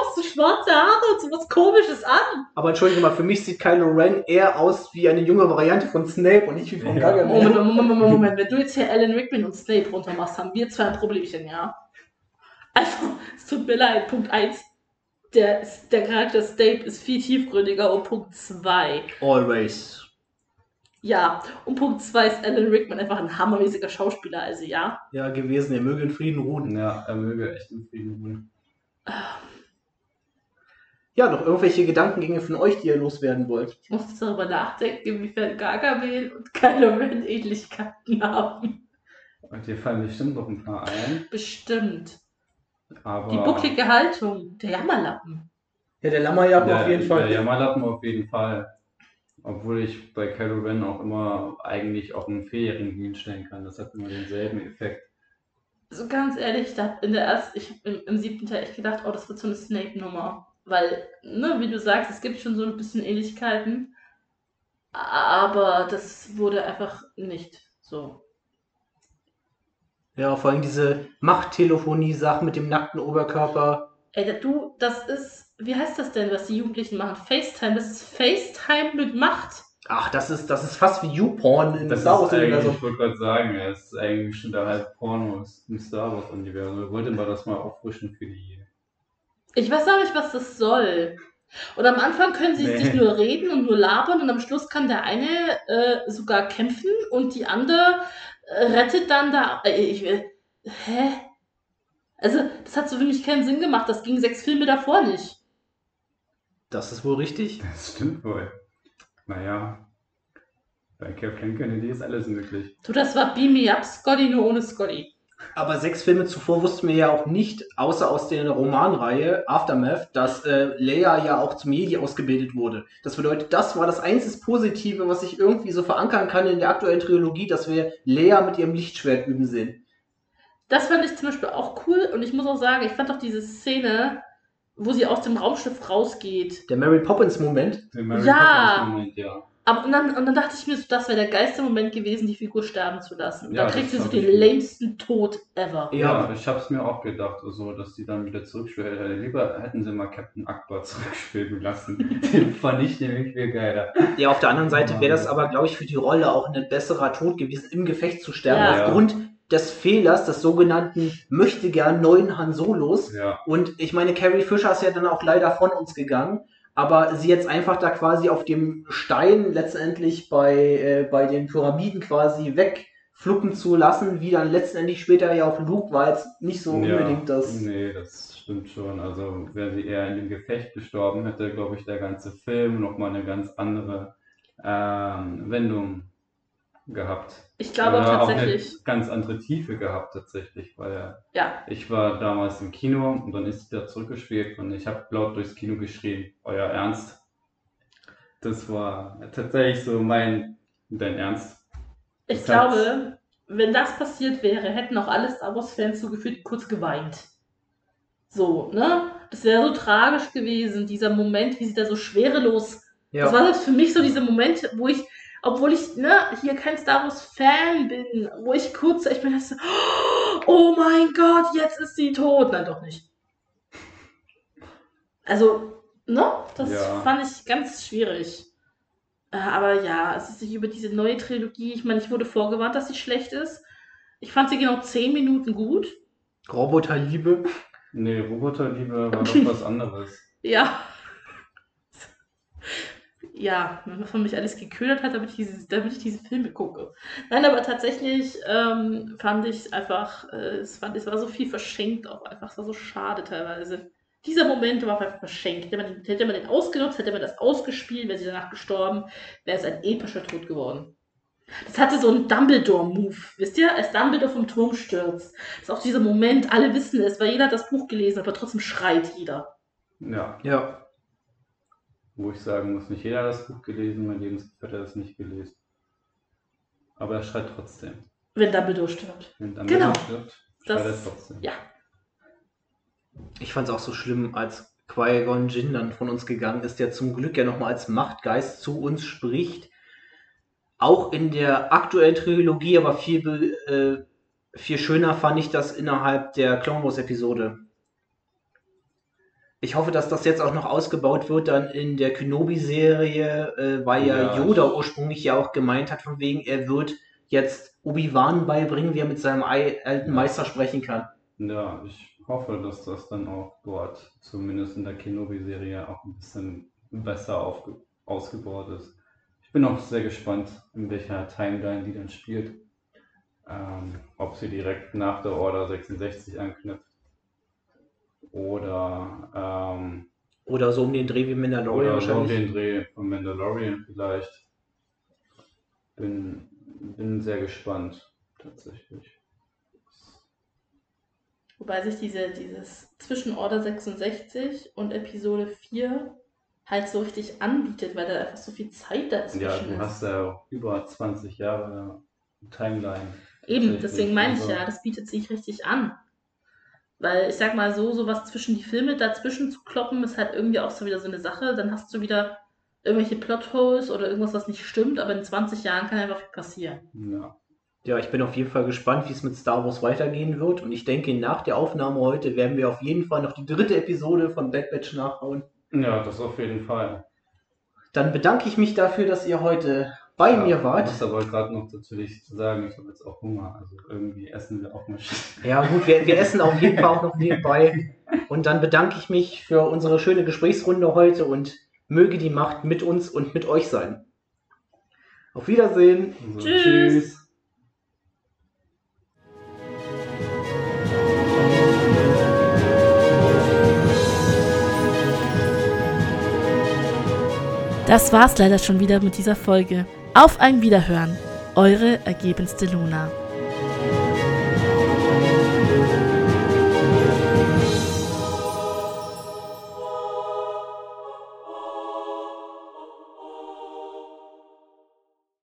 auch so schwarze Haare und sowas komisches an. Aber entschuldige mal, für mich sieht Kylo Ren eher aus wie eine junge Variante von Snape und nicht wie von Ja. Gargamel. Moment, Moment, Moment, Moment, Moment. Wenn du jetzt hier Alan Rickman und Snape runtermachst, haben wir zwei ein Problemchen, ja? Also, es tut mir leid. Punkt 1. Der, der Charakter Snape ist viel tiefgründiger. Und Punkt 2. Always. Ja. Und Punkt 2 ist Alan Rickman einfach ein hammermäßiger Schauspieler. Also, ja. Ja, gewesen. Er möge in Frieden ruhen. Ja, er möge echt in Frieden ruhen. Ja, noch irgendwelche Gedankengänge von euch, die ihr loswerden wollt. Ich muss darüber nachdenken, inwiefern Gargamel und Kylo Ren Ähnlichkeiten haben. Und dir fallen bestimmt noch ein paar ein. Bestimmt. Aber Die bucklige Haltung. Der Jammerlappen. Ja, der Lammerjagd der, auf jeden Fall. Der Jammerlappen auf jeden Fall. Obwohl ich bei Kylo Ren auch immer eigentlich auch einen Vierjährigen hinstellen kann. Das hat immer denselben Effekt. So ganz ehrlich, da in der ersten, ich im, im siebten Teil echt gedacht, oh, das wird so eine Snape-Nummer. Weil, ne, wie du sagst, es gibt schon so ein bisschen Ähnlichkeiten. Aber das wurde einfach nicht so. Ja, vor allem diese Machttelefonie-Sache mit dem nackten Oberkörper. Ey, du, das ist, wie heißt das denn, was die Jugendlichen machen? FaceTime, das ist FaceTime mit Macht. Ach, das ist, das ist fast wie YouPorn im Das Star ist Wars eigentlich, Universum. ich wollte gerade sagen, es ist eigentlich schon der halbe Porno im Star Wars Universum. Wollten wir das mal auffrischen für die. Ich weiß auch nicht, was das soll. Und am Anfang können sie Nee. sich nur reden und nur labern und am Schluss kann der eine äh, sogar kämpfen und die andere äh, rettet dann da. Äh, ich will. Hä? Also, das hat so für mich keinen Sinn gemacht. Das ging sechs Filme davor nicht. Das ist wohl richtig. <laughs> Das stimmt wohl. Naja. Bei Kathleen Kennedy ist alles möglich. Du, das war Beam Me Up, Scotty, nur ohne Scotty. Aber sechs Filme zuvor wussten wir ja auch nicht, außer aus der Romanreihe Aftermath, dass äh, Leia ja auch zum Jedi ausgebildet wurde. Das bedeutet, das war das einzig Positive, was ich irgendwie so verankern kann in der aktuellen Trilogie, dass wir Leia mit ihrem Lichtschwert üben sehen. Das fand ich zum Beispiel auch cool und ich muss auch sagen, ich fand auch diese Szene, wo sie aus dem Raumschiff rausgeht. Der Mary Poppins-Moment. Den Mary Ja. Poppins Moment, ja. Aber und dann, und dann dachte ich mir, so, das wäre der geilste Moment gewesen, die Figur sterben zu lassen. Und Ja, dann kriegt sie so den lamesten Tod ever. Ja. Ja, ich hab's mir auch gedacht, also, dass die dann wieder zurückspielen. Äh, Lieber hätten sie mal Captain Akbar <laughs> zurückspielen lassen. Den fand ich nämlich viel geiler. Ja, auf der anderen Seite wäre das aber, glaube ich, für die Rolle auch ein besserer Tod gewesen, im Gefecht zu sterben, Ja. aufgrund des Fehlers des sogenannten möchte gern neuen Han Solos. Ja. Und ich meine, Carrie Fisher ist ja dann auch leider von uns gegangen, aber sie jetzt einfach da quasi auf dem Stein letztendlich bei, äh, bei den Pyramiden quasi wegfluppen zu lassen, wie dann letztendlich später ja auch Luke war jetzt nicht so ja. unbedingt das. Nee, das stimmt schon. Also, wäre sie eher in dem Gefecht gestorben, hätte, glaube ich, der ganze Film nochmal eine ganz andere ähm, Wendung gehabt. Ich glaube auch Oder tatsächlich. eine ganz andere Tiefe gehabt, tatsächlich, weil Ja, ich war damals im Kino und dann ist sie da zurückgespielt und ich habe laut durchs Kino geschrien, euer Ernst? Das war tatsächlich so mein, dein Ernst? ich Das glaube, wenn das passiert wäre, hätten auch alle Star Wars-Fans so gefühlt kurz geweint. So, ne? Das wäre so tragisch gewesen, dieser Moment, wie sie da so schwerelos Das war selbst für mich so dieser Moment, wo ich, obwohl ich ne, hier kein Star Wars-Fan bin, wo ich kurz, ich bin so, oh mein Gott, jetzt ist sie tot. Nein, doch nicht. Also, ne, das Ja. fand ich ganz schwierig. Äh, aber ja, es ist sich über diese neue Trilogie, ich meine, ich wurde vorgewarnt, dass sie schlecht ist. Ich fand sie genau 10 Minuten gut. <laughs> ja, von mich alles geködert hat, damit ich, diese, damit ich diese Filme gucke. Nein, aber tatsächlich ähm, fand ich einfach, äh, es, fand, es war so viel verschenkt auch einfach, es war so schade teilweise. Dieser Moment war einfach verschenkt. Hätte man, den, hätte man den ausgenutzt, hätte man das ausgespielt, wäre sie danach gestorben, wäre es ein epischer Tod geworden. Das hatte so einen Dumbledore-Move, wisst ihr? Als Dumbledore vom Turm stürzt. Das ist auch dieser Moment, alle wissen es, weil jeder hat das Buch gelesen, aber trotzdem schreit jeder. Ja. Ja. Wo ich sagen muss, nicht jeder hat das Buch gelesen, mein Lebensgefährte hat es nicht gelesen. Aber er schreit trotzdem. Wenn Dumbledore stirbt. Wenn dann Genau. stirbt, schreit Das- er trotzdem. Ja. Ich fand es auch so schlimm, als Qui-Gon Jinn dann von uns gegangen ist, der zum Glück ja nochmal als Machtgeist zu uns spricht. Auch in der aktuellen Trilogie, aber viel, äh, viel schöner fand ich das innerhalb der Clone Wars Episode. Ich hoffe, dass das jetzt auch noch ausgebaut wird dann in der Kenobi-Serie, äh, weil ja, Ja, Yoda ich- ursprünglich ja auch gemeint hat, von wegen, er wird jetzt Obi-Wan beibringen, wie er mit seinem ei- alten Meister sprechen kann. Ja, ich hoffe, dass das dann auch dort, zumindest in der Kenobi-Serie, auch ein bisschen besser ausgebaut ist. Ich bin auch sehr gespannt, in welcher Timeline die dann spielt. Ähm, ob sie direkt nach der Order 66 anknüpft. Oder, ähm, Oder so um den Dreh wie Mandalorian oder so um wahrscheinlich. den Dreh von Mandalorian vielleicht. Bin, bin sehr gespannt, tatsächlich. Wobei sich diese, dieses zwischen Order 66 und Episode 4 halt so richtig anbietet, weil da einfach so viel Zeit dazwischen Ja, du ist. hast ja auch über 20 Jahre Timeline. Eben, deswegen meine ich ja, das bietet sich richtig an. Weil ich sag mal so, sowas zwischen die Filme dazwischen zu kloppen, ist halt irgendwie auch so wieder so eine Sache. Dann hast du wieder irgendwelche Plotholes oder irgendwas, was nicht stimmt, aber in 20 Jahren kann einfach viel passieren. Ja. Ja, ich bin auf jeden Fall gespannt, wie es mit Star Wars weitergehen wird. Und ich denke, nach der Aufnahme heute werden wir auf jeden Fall noch die dritte Episode von Bad Batch nachhauen. ja, das auf jeden Fall. Dann bedanke ich mich dafür, dass ihr heute bei ja, mir wart. Ich muss aber gerade noch natürlich sagen, ich habe jetzt auch Hunger. Also irgendwie essen wir auch mal. Ja, gut, wir, wir essen auf jeden Fall auch noch nebenbei. <laughs> Und dann bedanke ich mich für unsere schöne Gesprächsrunde heute und möge die Macht mit uns und mit euch sein. Auf Wiedersehen. Also, Tschüss. tschüss. Das war's leider schon wieder mit dieser Folge. Auf ein Wiederhören. Eure ergebenste Luna.